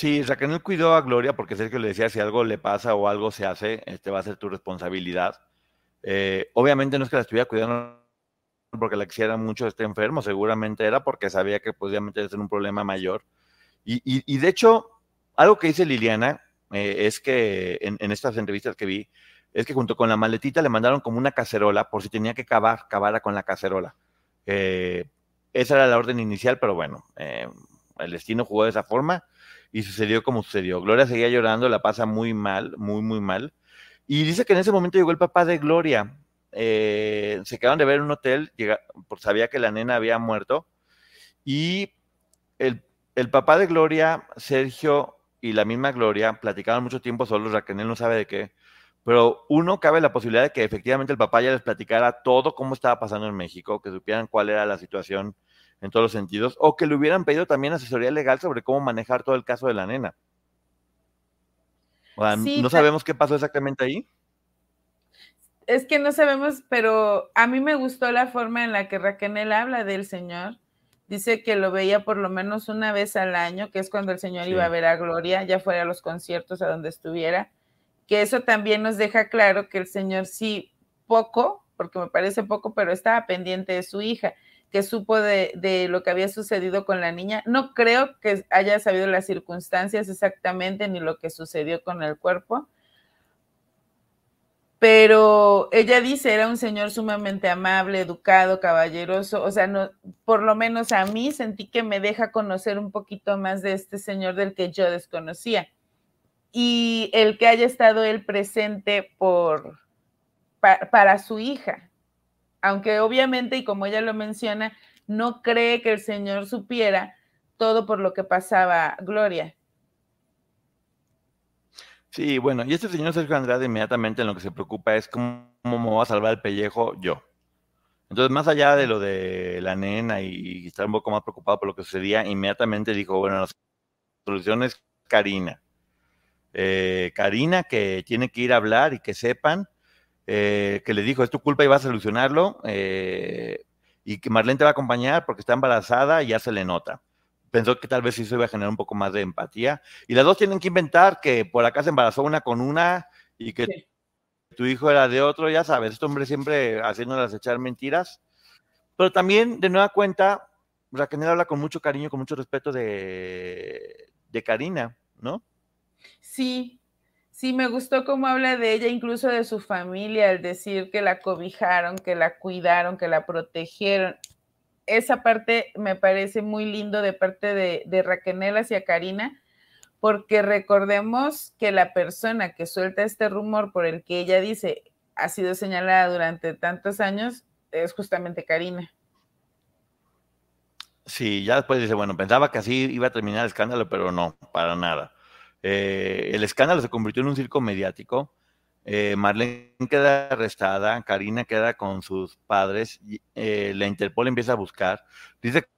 Sí, Raquel cuidó a Gloria porque Sergio le decía si algo le pasa o algo se hace, este va a ser tu responsabilidad. Eh, obviamente no es que la estuviera cuidando porque la quisiera mucho, esté enfermo, seguramente era porque sabía que podía meterse en un problema mayor. Y, de hecho, algo que dice Liliana eh, es que en, estas entrevistas que vi, es que junto con la maletita le mandaron como una cacerola por si tenía que cavar, cavara con la cacerola. Eh, esa era la orden inicial, pero bueno, el destino jugó de esa forma y sucedió como sucedió. Gloria seguía llorando, la pasa muy mal, muy, muy mal. Y dice que en ese momento llegó el papá de Gloria. Eh, se quedaron de ver en un hotel, porque sabía que la nena había muerto. Y el, el, papá de Gloria, Sergio y la misma Gloria platicaban mucho tiempo solos, Raquel no sabe de qué. Pero uno, cabe la posibilidad de que efectivamente el papá ya les platicara todo cómo estaba pasando en México, que supieran cuál era la situación en todos los sentidos, o que le hubieran pedido también asesoría legal sobre cómo manejar todo el caso de la nena. O sea, no sabemos qué pasó exactamente ahí.
es que no sabemos, pero a mí me gustó la forma en la que Raquel habla del Señor. Dice que lo veía por lo menos una vez al año, que es cuando el Señor iba a ver a Gloria, ya fuera a los conciertos, a donde estuviera. Que eso también nos deja claro que el Señor sí, poco, porque me parece poco, pero estaba pendiente de su hija, que supo de, de lo que había sucedido con la niña. No creo que haya sabido las circunstancias exactamente ni lo que sucedió con el cuerpo, pero ella dice, era un señor sumamente amable, educado, caballeroso, o sea, no, por lo menos a mí sentí que me deja conocer un poquito más de este señor del que yo desconocía. Y el que haya estado él presente por, para su hija, aunque obviamente, y como ella lo menciona, no cree que el señor supiera todo por lo que pasaba Gloria.
Sí, bueno, y este señor Sergio Andrade inmediatamente en lo que se preocupa es cómo, me va a salvar el pellejo yo. Entonces, más allá de lo de la nena y estar un poco más preocupado por lo que sucedía, inmediatamente dijo, bueno, la solución es Karina. Eh, Karina que tiene que ir a hablar y que sepan eh, que le dijo, es tu culpa y va a solucionarlo, eh, y que Marlene te va a acompañar porque está embarazada y ya se le nota pensó que tal vez eso iba a generar un poco más de empatía. Y las dos tienen que inventar que por acá se embarazó una con una y que tu hijo era de otro, ya sabes, este hombre siempre haciéndolas echar mentiras. Pero también, de nueva cuenta, Raquel habla con mucho cariño, con mucho respeto de, de Karina, ¿no?
Sí, sí, me gustó cómo habla de ella, incluso de su familia, al decir que la cobijaron, que la cuidaron, que la protegieron esa parte me parece muy lindo de parte de, de hacia Karina, porque recordemos que la persona que suelta este rumor por el que ella dice ha sido señalada durante tantos años es justamente Karina.
Sí, ya después dice, bueno, pensaba que así iba a terminar el escándalo, pero no, para nada. Eh, el escándalo se convirtió en un circo mediático eh, Marlene queda arrestada, Karina queda con sus padres, eh, la Interpol empieza a buscar. Dice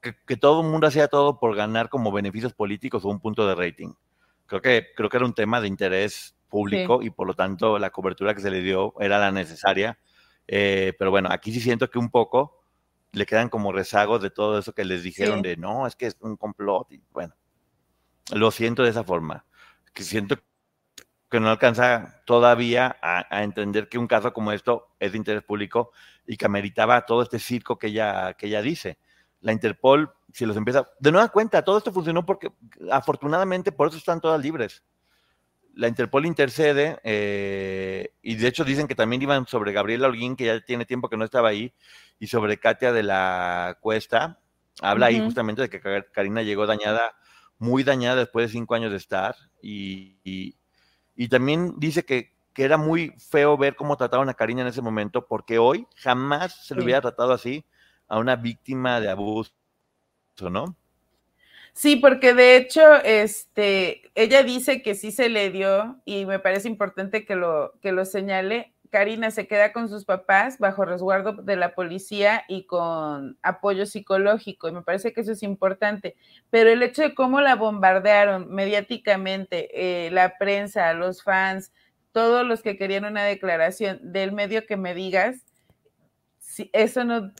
que, todo el mundo hacía todo por ganar como beneficios políticos o un punto de rating. Creo que, creo que era un tema de interés público y por lo tanto la cobertura que se le dio era la necesaria. Eh, pero bueno, aquí sí siento que un poco le quedan como rezagos de todo eso que les dijeron de no, es que es un complot y bueno, lo siento de esa forma. Que siento que no alcanza todavía a, entender que un caso como esto es de interés público y que ameritaba todo este circo que ella, que ella dice. La Interpol, si los empieza, de nueva cuenta, todo esto funcionó porque afortunadamente por eso están todas libres. La Interpol intercede eh, y de hecho dicen que también iban sobre Gabriela Holguín, que ya tiene tiempo que no estaba ahí, y sobre Katia de la Cuesta. Habla ahí justamente de que Karina llegó dañada, muy dañada después de cinco años de estar y y también dice que, era muy feo ver cómo trataban a Karina en ese momento, porque hoy jamás se le hubiera tratado así a una víctima de abuso, ¿no?
Sí, porque de hecho, este, ella dice que sí se le dio, y me parece importante que lo, que lo señale, Karina se queda con sus papás bajo resguardo de la policía y con apoyo psicológico, y me parece que eso es importante. Pero el hecho de cómo la bombardearon mediáticamente, eh, la prensa, los fans, todos los que querían una declaración del medio que me digas, si eso no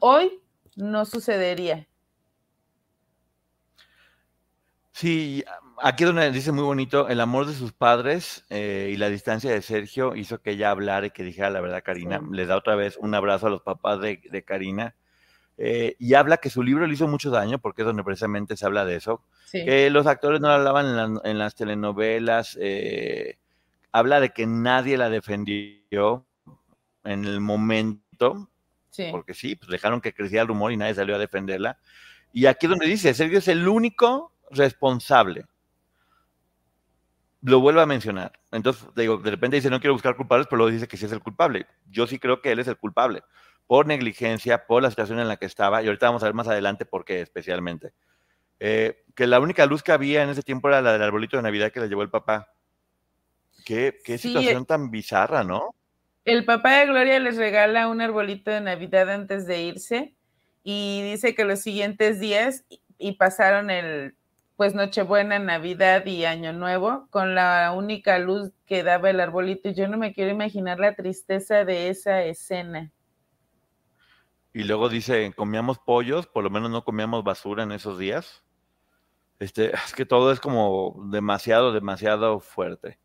hoy no sucedería.
Sí, aquí donde dice muy bonito, el amor de sus padres eh, y la distancia de Sergio hizo que ella hablara y que dijera la verdad Karina. Le da otra vez un abrazo a los papás de, Karina. Eh, y habla que su libro le hizo mucho daño, porque es donde precisamente se habla de eso. Que los actores no la hablaban en, las telenovelas. Eh, habla de que nadie la defendió en el momento. Porque sí, pues dejaron que creciera el rumor y nadie salió a defenderla. Y aquí es donde dice, Sergio es el único responsable. Lo vuelvo a mencionar. Entonces, digo, de repente dice, no quiero buscar culpables, pero luego dice que sí es el culpable. Yo sí creo que él es el culpable, por negligencia, por la situación en la que estaba, y ahorita vamos a ver más adelante por qué especialmente. Eh, que la única luz que había en ese tiempo era la del arbolito de Navidad que le llevó el papá. Qué, qué situación tan bizarra, ¿no?
El papá de Gloria les regala un arbolito de Navidad antes de irse y dice que los siguientes días y pasaron el pues Nochebuena, Navidad y Año Nuevo, con la única luz que daba el arbolito. Y yo no me quiero imaginar la tristeza de esa escena.
Y luego dice, comíamos pollos, por lo menos no comíamos basura en esos días. Este, es que todo es como demasiado, demasiado fuerte.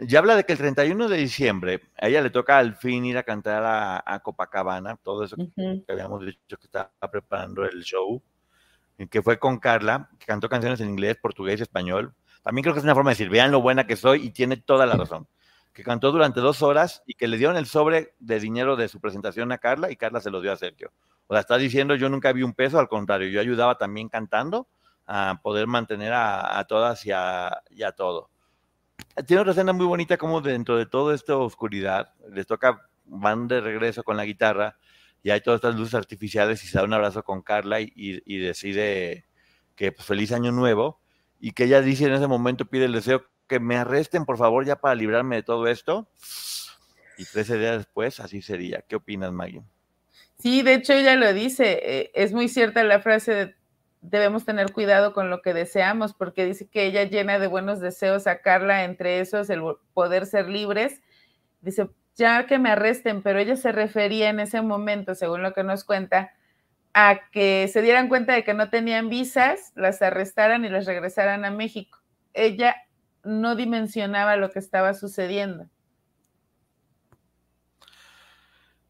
Ya habla de que el 31 de diciembre a ella le toca al fin ir a cantar a, Copacabana, todo eso que habíamos dicho que estaba preparando el show que fue con Carla, que cantó canciones en inglés, portugués español. También creo que es una forma de decir, vean lo buena que soy y tiene toda la razón. Que cantó durante dos horas y que le dieron el sobre de dinero de su presentación a Carla y Carla se lo dio a Sergio. O sea, está diciendo, yo nunca vi un peso, al contrario, yo ayudaba también cantando a poder mantener a, todas y a, y a, todo. Tiene otra escena muy bonita como dentro de toda esta oscuridad, les toca, van de regreso con la guitarra y hay todas estas luces artificiales y se da un abrazo con Carla y, decide que pues, feliz año nuevo y que ella dice en ese momento, pide el deseo que me arresten por favor ya para librarme de todo esto. Y 13 días después así sería. ¿Qué opinas, Maggie?
Sí, de hecho ella lo dice, eh, es muy cierta la frase de debemos tener cuidado con lo que deseamos, porque dice que ella llena de buenos deseos a Carla, entre esos el poder ser libres. Dice, ya que me arresten, pero ella se refería en ese momento, según lo que nos cuenta, a que se dieran cuenta de que no tenían visas, las arrestaran y las regresaran a México. Ella no dimensionaba lo que estaba sucediendo.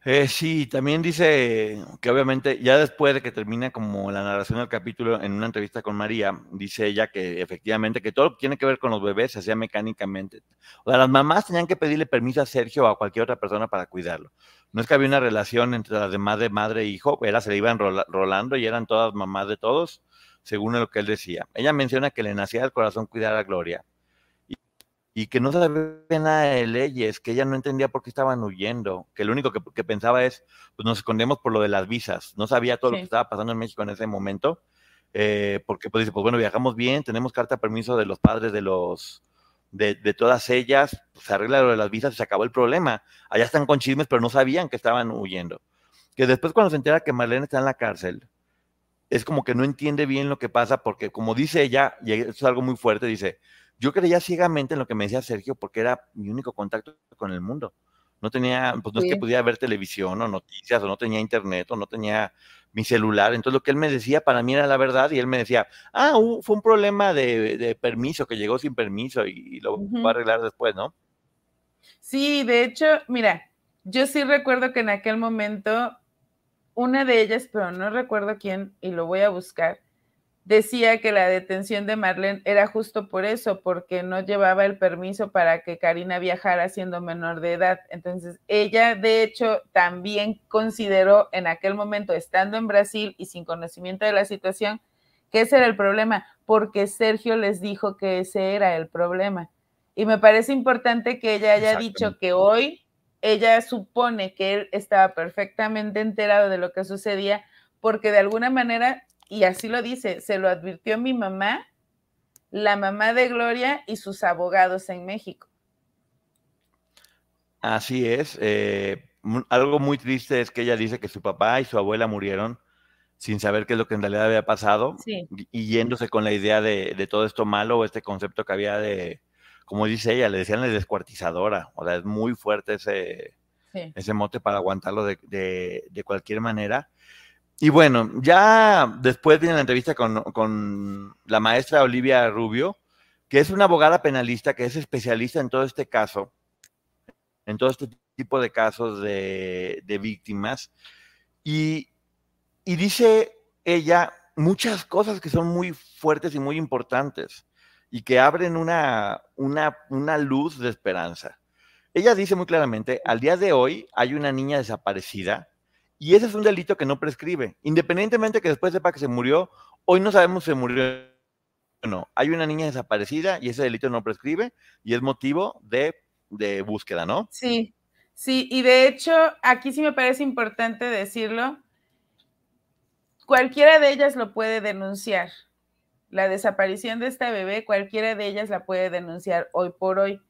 Eh, sí, también dice que obviamente ya después de que termina como la narración del capítulo en una entrevista con María, dice ella que efectivamente que todo lo que tiene que ver con los bebés se hacía mecánicamente. O sea, las mamás tenían que pedirle permiso a Sergio o a cualquier otra persona para cuidarlo. No es que había una relación entre las demás de madre e hijo, era, se le iban rolando y eran todas mamás de todos, según lo que él decía. Ella menciona que le nacía del corazón cuidar a Gloria y que no sabía nada de leyes, que ella no entendía por qué estaban huyendo, que lo único que, pensaba es, pues nos escondemos por lo de las visas, no sabía todo lo que estaba pasando en México en ese momento, eh, porque pues dice, pues bueno, viajamos bien, tenemos carta de permiso de los padres de los, de, todas ellas, pues, se arregla lo de las visas y se acabó el problema, allá están con chismes, pero no sabían que estaban huyendo. Que después cuando se entera que Marlene está en la cárcel, es como que no entiende bien lo que pasa, porque como dice ella, y eso es algo muy fuerte, dice, yo creía ciegamente en lo que me decía Sergio porque era mi único contacto con el mundo. No tenía, pues no es que pudiera ver televisión o noticias, o no tenía internet, o no tenía mi celular. Entonces lo que él me decía para mí era la verdad y él me decía, ah, fue un problema de, permiso, que llegó sin permiso y, lo va a arreglar después, ¿no?
Sí, de hecho, mira, yo sí recuerdo que en aquel momento una de ellas, pero no recuerdo quién, y lo voy a buscar, decía que la detención de Marlene era justo por eso, porque no llevaba el permiso para que Karina viajara siendo menor de edad. Entonces, ella de hecho también consideró en aquel momento, estando en Brasil y sin conocimiento de la situación, que ese era el problema, porque Sergio les dijo que ese era el problema. Y me parece importante que ella haya dicho que hoy ella supone que él estaba perfectamente enterado de lo que sucedía, porque de alguna manera y así lo dice, se lo advirtió mi mamá, la mamá de Gloria y sus abogados en México.
Así es. Eh, algo muy triste es que ella dice que su papá y su abuela murieron sin saber qué es lo que en realidad había pasado y yéndose con la idea de, todo esto malo o este concepto que había de, como dice ella, le decían la descuartizadora. O sea, es muy fuerte ese, ese mote para aguantarlo de, de cualquier manera. Y bueno, ya después viene la entrevista con, la maestra Olivia Rubio, que es una abogada penalista que es especialista en todo este caso, en todo este tipo de casos de, víctimas. Y, dice ella muchas cosas que son muy fuertes y muy importantes y que abren una, una, una luz de esperanza. Ella dice muy claramente, al día de hoy hay una niña desaparecida y ese es un delito que no prescribe. Independientemente que después sepa que se murió, hoy no sabemos si se murió o no. Hay una niña desaparecida y ese delito no prescribe y es motivo de, de búsqueda, ¿no?
Sí, sí, y de hecho aquí sí me parece importante decirlo. Cualquiera de ellas lo puede denunciar. La desaparición de esta bebé, cualquiera de ellas la puede denunciar hoy por hoy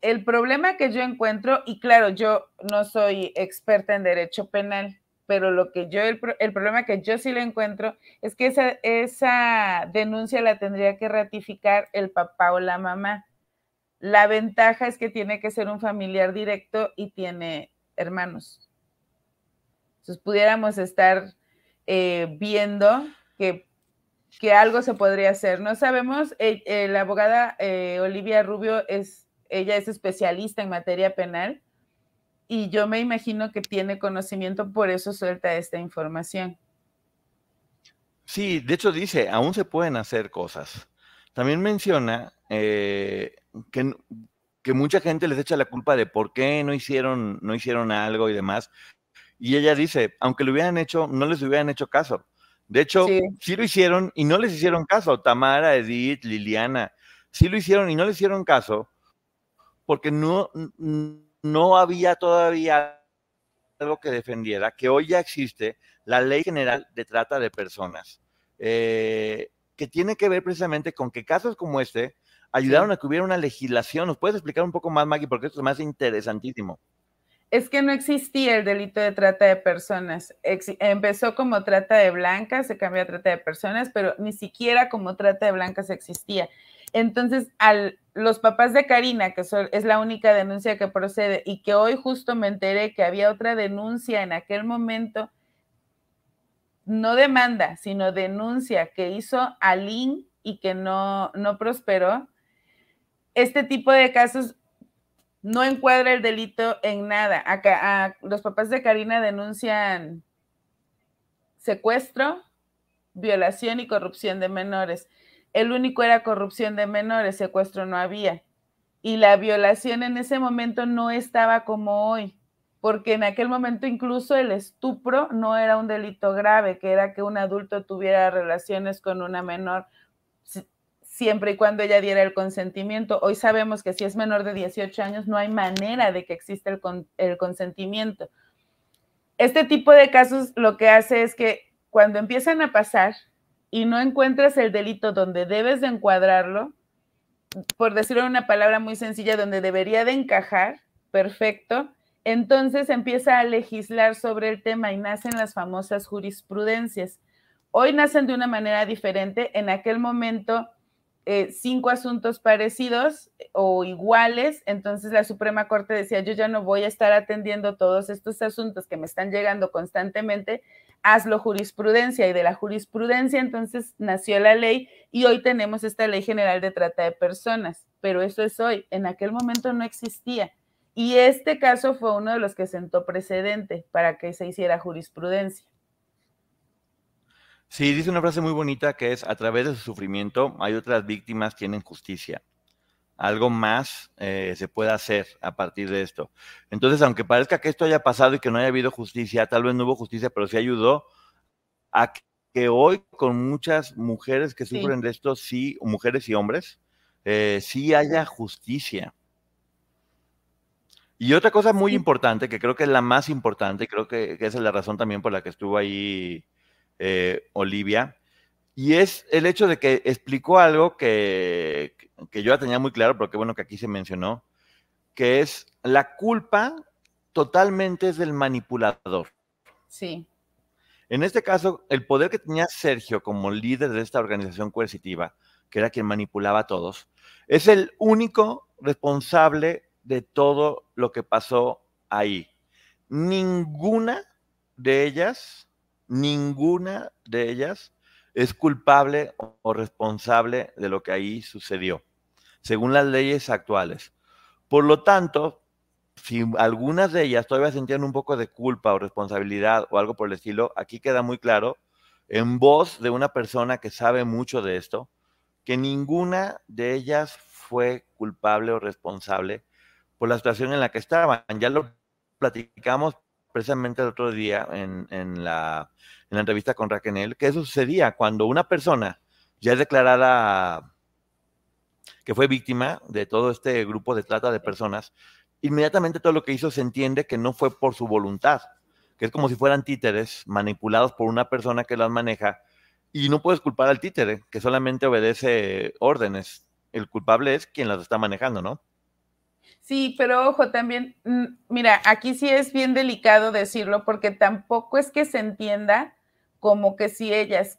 el problema que yo encuentro, y claro, yo no soy experta en derecho penal, pero lo que yo, el, problema que yo sí le encuentro es que esa, denuncia la tendría que ratificar el papá o la mamá. La ventaja es que tiene que ser un familiar directo y tiene hermanos. Entonces pudiéramos estar eh, viendo que, que, algo se podría hacer. No sabemos, eh, eh, la abogada Olivia Rubio es, ella es especialista en materia penal y yo me imagino que tiene conocimiento, por eso suelta esta información.
Sí, de hecho dice, aún se pueden hacer cosas. También menciona que, que, mucha gente les echa la culpa de por qué no hicieron, no hicieron algo y demás. Y ella dice, aunque lo hubieran hecho, no les hubieran hecho caso. De hecho, sí. lo hicieron y no les hicieron caso. Tamara, Edith, Liliana, sí lo hicieron y no les hicieron caso porque no, no había todavía algo que defendiera, que hoy ya existe la Ley General de Trata de Personas, eh, que tiene que ver precisamente con que casos como este ayudaron a que hubiera una legislación. ¿Nos puedes explicar un poco más, Maggie? Porque esto es más interesantísimo.
Es que no existía el delito de trata de personas. empezó como trata de blancas, se cambió a trata de personas, pero ni siquiera como trata de blancas existía. Entonces, al, los papás de Karina, que es la única denuncia que procede, y que hoy justo me enteré que había otra denuncia en aquel momento, no demanda, sino denuncia que hizo Alin y que no, no prosperó. Este tipo de casos no encuadra el delito en nada. Acá, los papás de Karina denuncian secuestro, violación y corrupción de menores el único era corrupción de menores, secuestro no había. Y la violación en ese momento no estaba como hoy, porque en aquel momento incluso el estupro no era un delito grave, que era que un adulto tuviera relaciones con una menor siempre y cuando ella diera el consentimiento. Hoy sabemos que si es menor de 18 años no hay manera de que exista el, consentimiento. Este tipo de casos lo que hace es que cuando empiezan a pasar, y no encuentras el delito donde debes de encuadrarlo, por decirlo en una palabra muy sencilla, donde debería de encajar, perfecto, entonces empieza a legislar sobre el tema y nacen las famosas jurisprudencias. Hoy nacen de una manera diferente. En aquel momento, eh, cinco asuntos parecidos o iguales, entonces la Suprema Corte decía, yo ya no voy a estar atendiendo todos estos asuntos que me están llegando constantemente, hazlo jurisprudencia y de la jurisprudencia entonces nació la ley y hoy tenemos esta ley general de trata de personas, pero eso es hoy, en aquel momento no existía. Y este caso fue uno de los que sentó precedente para que se hiciera jurisprudencia.
Sí, dice una frase muy bonita que es, a través de su sufrimiento hay otras víctimas tienen justicia algo más eh, se puede hacer a partir de esto. Entonces, aunque parezca que esto haya pasado y que no haya habido justicia, tal vez no hubo justicia, pero sí ayudó a que hoy con muchas mujeres que sufren de esto, sí, mujeres y hombres, eh, sí haya justicia. Y otra cosa muy importante, que creo que es la más importante, y creo que, esa es la razón también por la que estuvo ahí eh, Olivia, y es el hecho de que explicó algo que, que yo ya tenía muy claro, pero qué bueno que aquí se mencionó, que es la culpa totalmente es del manipulador.
Sí.
En este caso, el poder que tenía Sergio como líder de esta organización coercitiva, que era quien manipulaba a todos, es el único responsable de todo lo que pasó ahí. Ninguna de ellas, ninguna de ellas es culpable o responsable de lo que ahí sucedió según las leyes actuales. Por lo tanto, si algunas de ellas todavía sentían un poco de culpa o responsabilidad o algo por el estilo, aquí queda muy claro, en voz de una persona que sabe mucho de esto, que ninguna de ellas fue culpable o responsable por la situación en la que estaban. Ya lo platicamos precisamente el otro día en, la, en la entrevista con Raquel, que eso sucedía cuando una persona ya es declarada que fue víctima de todo este grupo de trata de personas, inmediatamente todo lo que hizo se entiende que no fue por su voluntad, que es como si fueran títeres manipulados por una persona que las maneja y no puedes culpar al títere, que solamente obedece órdenes. El culpable es quien las está manejando, ¿no?
Sí, pero ojo también, mm, mira, aquí sí es bien delicado decirlo porque tampoco es que se entienda como que si ellas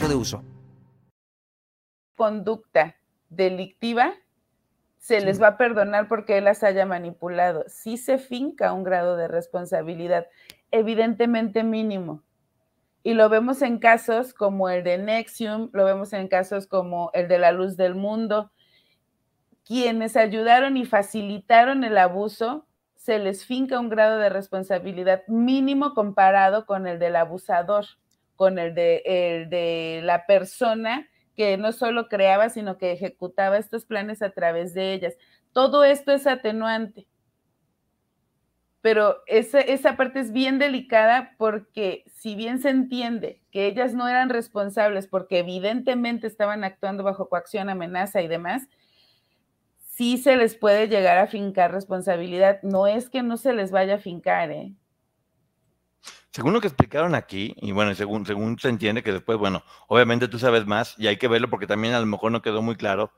de uso.
Conducta delictiva, se les va a perdonar porque él las haya manipulado. Si se finca un grado de responsabilidad, evidentemente mínimo. Y lo vemos en casos como el de Nexium, lo vemos en casos como el de la luz del mundo. Quienes ayudaron y facilitaron el abuso, se les finca un grado de responsabilidad mínimo comparado con el del abusador con el de, la persona que no solo creaba, sino que ejecutaba estos planes a través de ellas. Todo esto es atenuante. Pero esa, esa parte es bien delicada porque si bien se entiende que ellas no eran responsables porque evidentemente estaban actuando bajo coacción, amenaza y demás, sí se les puede llegar a fincar responsabilidad. No es que no se les vaya a fincar, ¿eh?
Según lo que explicaron aquí, y bueno, según, según se entiende que después, bueno, obviamente tú sabes más y hay que verlo porque también a lo mejor no quedó muy claro.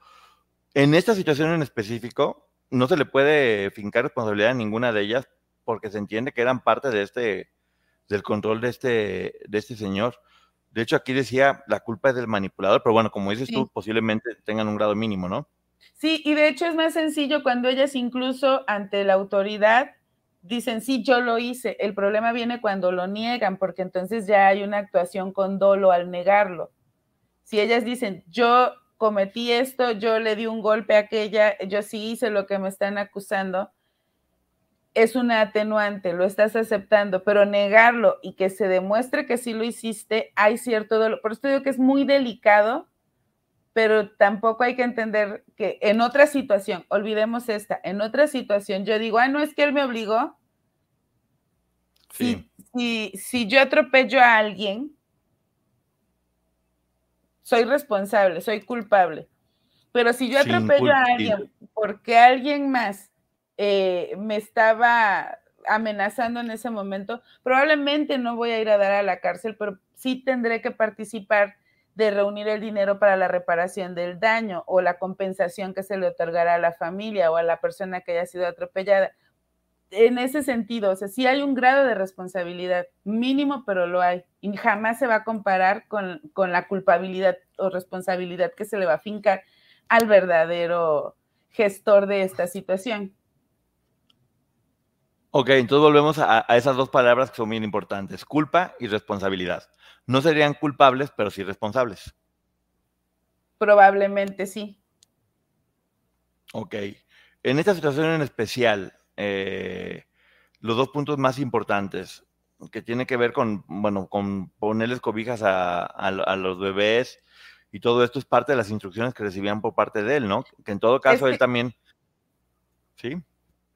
En esta situación en específico, no se le puede fincar responsabilidad a ninguna de ellas porque se entiende que eran parte de este, del control de este, de este señor. De hecho, aquí decía, la culpa es del manipulador, pero bueno, como dices tú, posiblemente tengan un grado mínimo, ¿no?
Sí, y de hecho es más sencillo cuando ellas incluso ante la autoridad dicen, sí, yo lo hice. El problema viene cuando lo niegan, porque entonces ya hay una actuación con dolo al negarlo. Si ellas dicen, yo cometí esto, yo le di un golpe a aquella, yo sí hice lo que me están acusando, es una atenuante, lo estás aceptando, pero negarlo y que se demuestre que sí lo hiciste, hay cierto dolor. Por eso digo que es muy delicado pero tampoco hay que entender que en otra situación, olvidemos esta, en otra situación yo digo, ah, no es que él me obligó. Si, si, yo atropello a alguien, soy responsable, soy culpable. Pero si yo atropello a alguien porque alguien más eh, me estaba amenazando en ese momento, probablemente no voy a ir a dar a la cárcel, pero sí tendré que participar de reunir el dinero para la reparación del daño o la compensación que se le otorgará a la familia o a la persona que haya sido atropellada. En ese sentido, o sea, sí hay un grado de responsabilidad mínimo, pero lo hay. Y jamás se va a comparar con, con la culpabilidad o responsabilidad que se le va a fincar al verdadero gestor de esta situación.
Ok, entonces volvemos a, a, esas dos palabras que son bien importantes, culpa y responsabilidad. No serían culpables, pero sí responsables.
Probablemente sí.
Ok. En esta situación en especial, eh, los dos puntos más importantes que tiene que ver con, bueno, con ponerles cobijas a, los bebés y todo esto es parte de las instrucciones que recibían por parte de él, ¿no? Que en todo caso él también, ¿sí?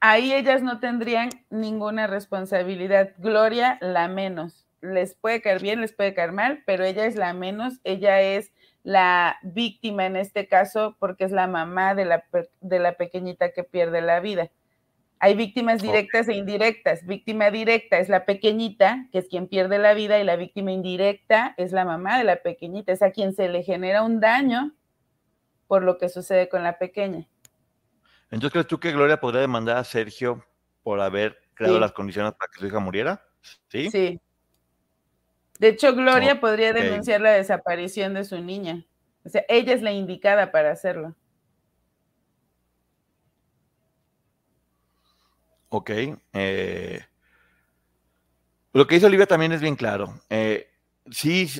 Ahí ellas no tendrían ninguna responsabilidad. Gloria, la menos les puede caer bien, les puede caer mal, pero ella es la menos, ella es la víctima en este caso porque es la mamá de la, de la pequeñita que pierde la vida. Hay víctimas directas e indirectas. Víctima directa es la pequeñita, que es quien pierde la vida, y la víctima indirecta es la mamá de la pequeñita, es a quien se le genera un daño por lo que sucede con la pequeña.
Entonces, ¿crees tú que Gloria podría demandar a Sergio por haber creado las condiciones para que su hija muriera? Sí.
Sí, de hecho, Gloria podría denunciar la desaparición de su niña. O sea, ella es la indicada para hacerlo.
Ok. Eh, lo que hizo Olivia también es bien claro. Eh, sí,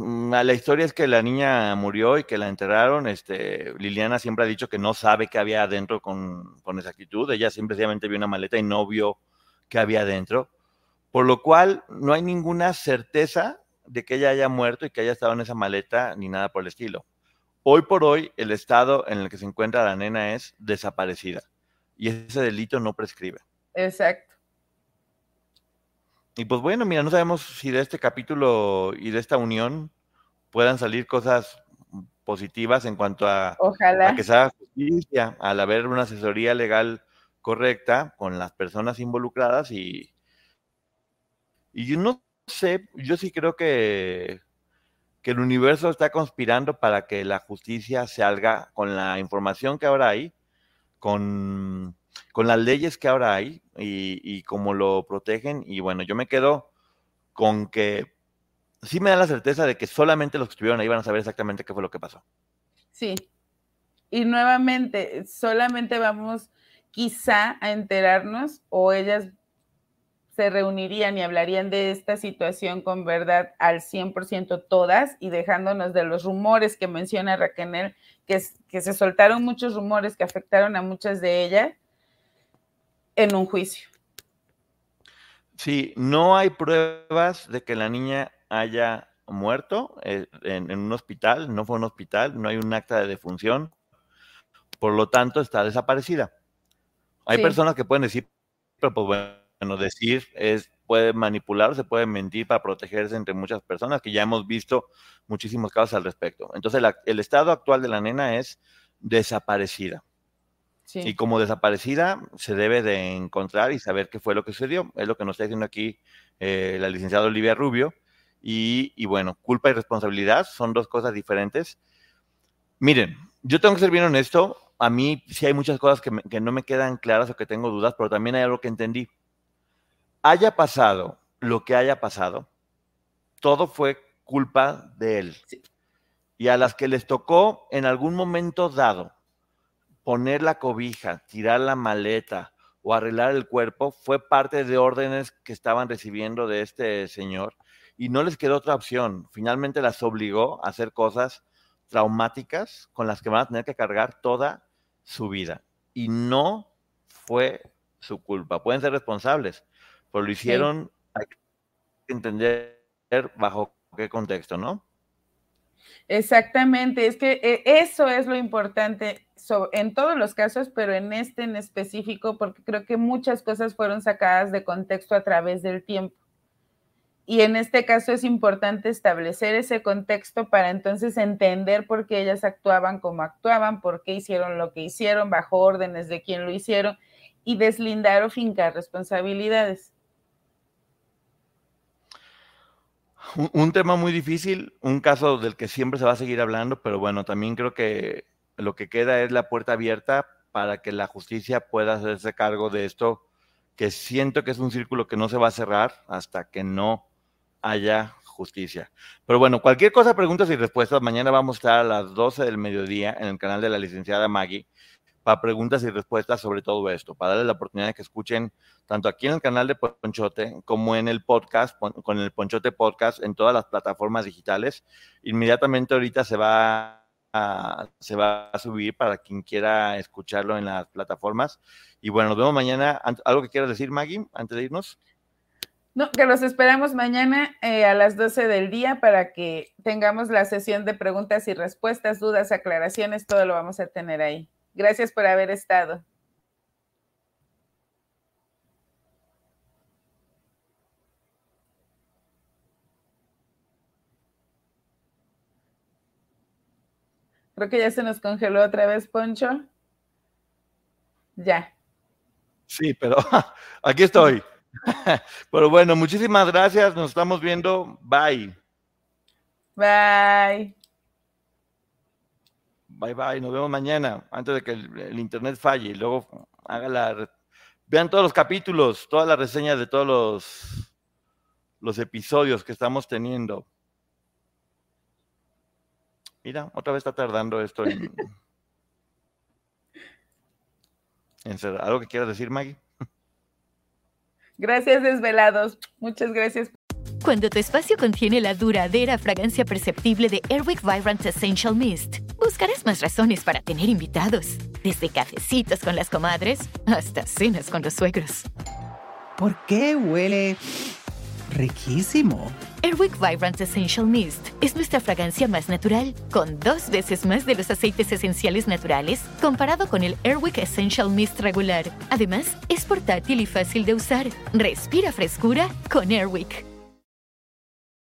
la historia es que la niña murió y que la enterraron. Este, Liliana siempre ha dicho que no sabe qué había adentro con, con exactitud. Ella simplemente vio una maleta y no vio qué había adentro por lo cual no hay ninguna certeza de que ella haya muerto y que haya estado en esa maleta ni nada por el estilo. hoy por hoy el estado en el que se encuentra la nena es desaparecida y ese delito no prescribe.
Exacto.
Y pues bueno, mira, no sabemos si de este capítulo y de esta unión puedan salir cosas positivas en cuanto a,
Ojalá.
que se haga justicia, al haber una asesoría legal correcta con las personas involucradas y, y yo no sé, yo sí creo que, que el universo está conspirando para que la justicia salga con la información que ahora hay, con, con las leyes que ahora hay y, y cómo lo protegen. Y bueno, yo me quedo con que sí me da la certeza de que solamente los que estuvieron ahí van a saber exactamente qué fue lo que pasó.
Sí. Y nuevamente, solamente vamos quizá a enterarnos o ellas se reunirían y hablarían de esta situación con verdad al 100% todas y dejándonos de los rumores que menciona Raquel, que, que se soltaron muchos rumores que afectaron a muchas de ellas en un juicio.
Sí, no hay pruebas de que la niña haya muerto eh, en, en, un hospital, no fue un hospital, no hay un acta de defunción, por lo tanto está desaparecida. Hay sí. personas que pueden decir, pero pues bueno, decir es, puede manipular, se puede mentir para protegerse entre muchas personas, que ya hemos visto muchísimos casos al respecto. Entonces, la, el estado actual de la nena es desaparecida. Sí. Y como desaparecida, se debe de encontrar y saber qué fue lo que sucedió. Es lo que nos está diciendo aquí eh, la licenciada Olivia Rubio. Y, y, bueno, culpa y responsabilidad son dos cosas diferentes. Miren, yo tengo que ser bien honesto. A mí sí hay muchas cosas que, me, que no me quedan claras o que tengo dudas, pero también hay algo que entendí. Haya pasado lo que haya pasado, todo fue culpa de él. Sí. Y a las que les tocó en algún momento dado poner la cobija, tirar la maleta o arreglar el cuerpo, fue parte de órdenes que estaban recibiendo de este señor y no les quedó otra opción. Finalmente las obligó a hacer cosas traumáticas con las que van a tener que cargar toda su vida. Y no fue su culpa. Pueden ser responsables, pero lo hicieron, sí. hay que entender bajo qué contexto, ¿no?
Exactamente, es que eh, eso es lo importante en todos los casos, pero en este en específico, porque creo que muchas cosas fueron sacadas de contexto a través del tiempo. Y en este caso es importante establecer ese contexto para entonces entender por qué ellas actuaban como actuaban, por qué hicieron lo que hicieron, bajo órdenes de quién lo hicieron, y deslindar o fincar responsabilidades.
Un, tema muy difícil, un caso del que siempre se va a seguir hablando, pero bueno, también creo que lo que queda es la puerta abierta para que la justicia pueda hacerse cargo de esto, que siento que es un círculo que no se va a cerrar hasta que no haya justicia. Pero bueno, cualquier cosa, preguntas y respuestas, mañana vamos a estar a las 12 del mediodía en el canal de la licenciada Maggie para preguntas y respuestas sobre todo esto, para darles la oportunidad de que escuchen tanto aquí en el canal de Ponchote como en el podcast, con el Ponchote Podcast, en todas las plataformas digitales. Inmediatamente ahorita se va a, se va a subir para quien quiera escucharlo en las plataformas. Y bueno, nos vemos mañana. ¿Algo que quieras decir, Maggie, antes de irnos?
No, que los esperamos mañana eh, a las 12 del día para que tengamos la sesión de preguntas y respuestas, dudas, aclaraciones, todo lo vamos a tener ahí. Gracias por haber estado. Creo que ya se nos congeló otra vez, Poncho. Ya.
Sí, pero aquí estoy. Pero bueno, muchísimas gracias. Nos estamos viendo. Bye.
Bye.
Bye bye. Nos vemos mañana antes de que el, el internet falle. Y luego haga la. Vean todos los capítulos, todas las reseñas de todos los, los episodios que estamos teniendo. Mira, otra vez está tardando esto en. en ser, ¿Algo que quieras decir, Maggie?
Gracias, desvelados. Muchas gracias.
Cuando tu espacio contiene la duradera fragancia perceptible de Airwick Vibrant Essential Mist, buscarás más razones para tener invitados. Desde cafecitos con las comadres hasta cenas con los suegros.
¿Por qué huele riquísimo?
Airwick Vibrant Essential Mist es nuestra fragancia más natural, con dos veces más de los aceites esenciales naturales comparado con el Airwick Essential Mist regular. Además, es portátil y fácil de usar. Respira frescura con Airwick.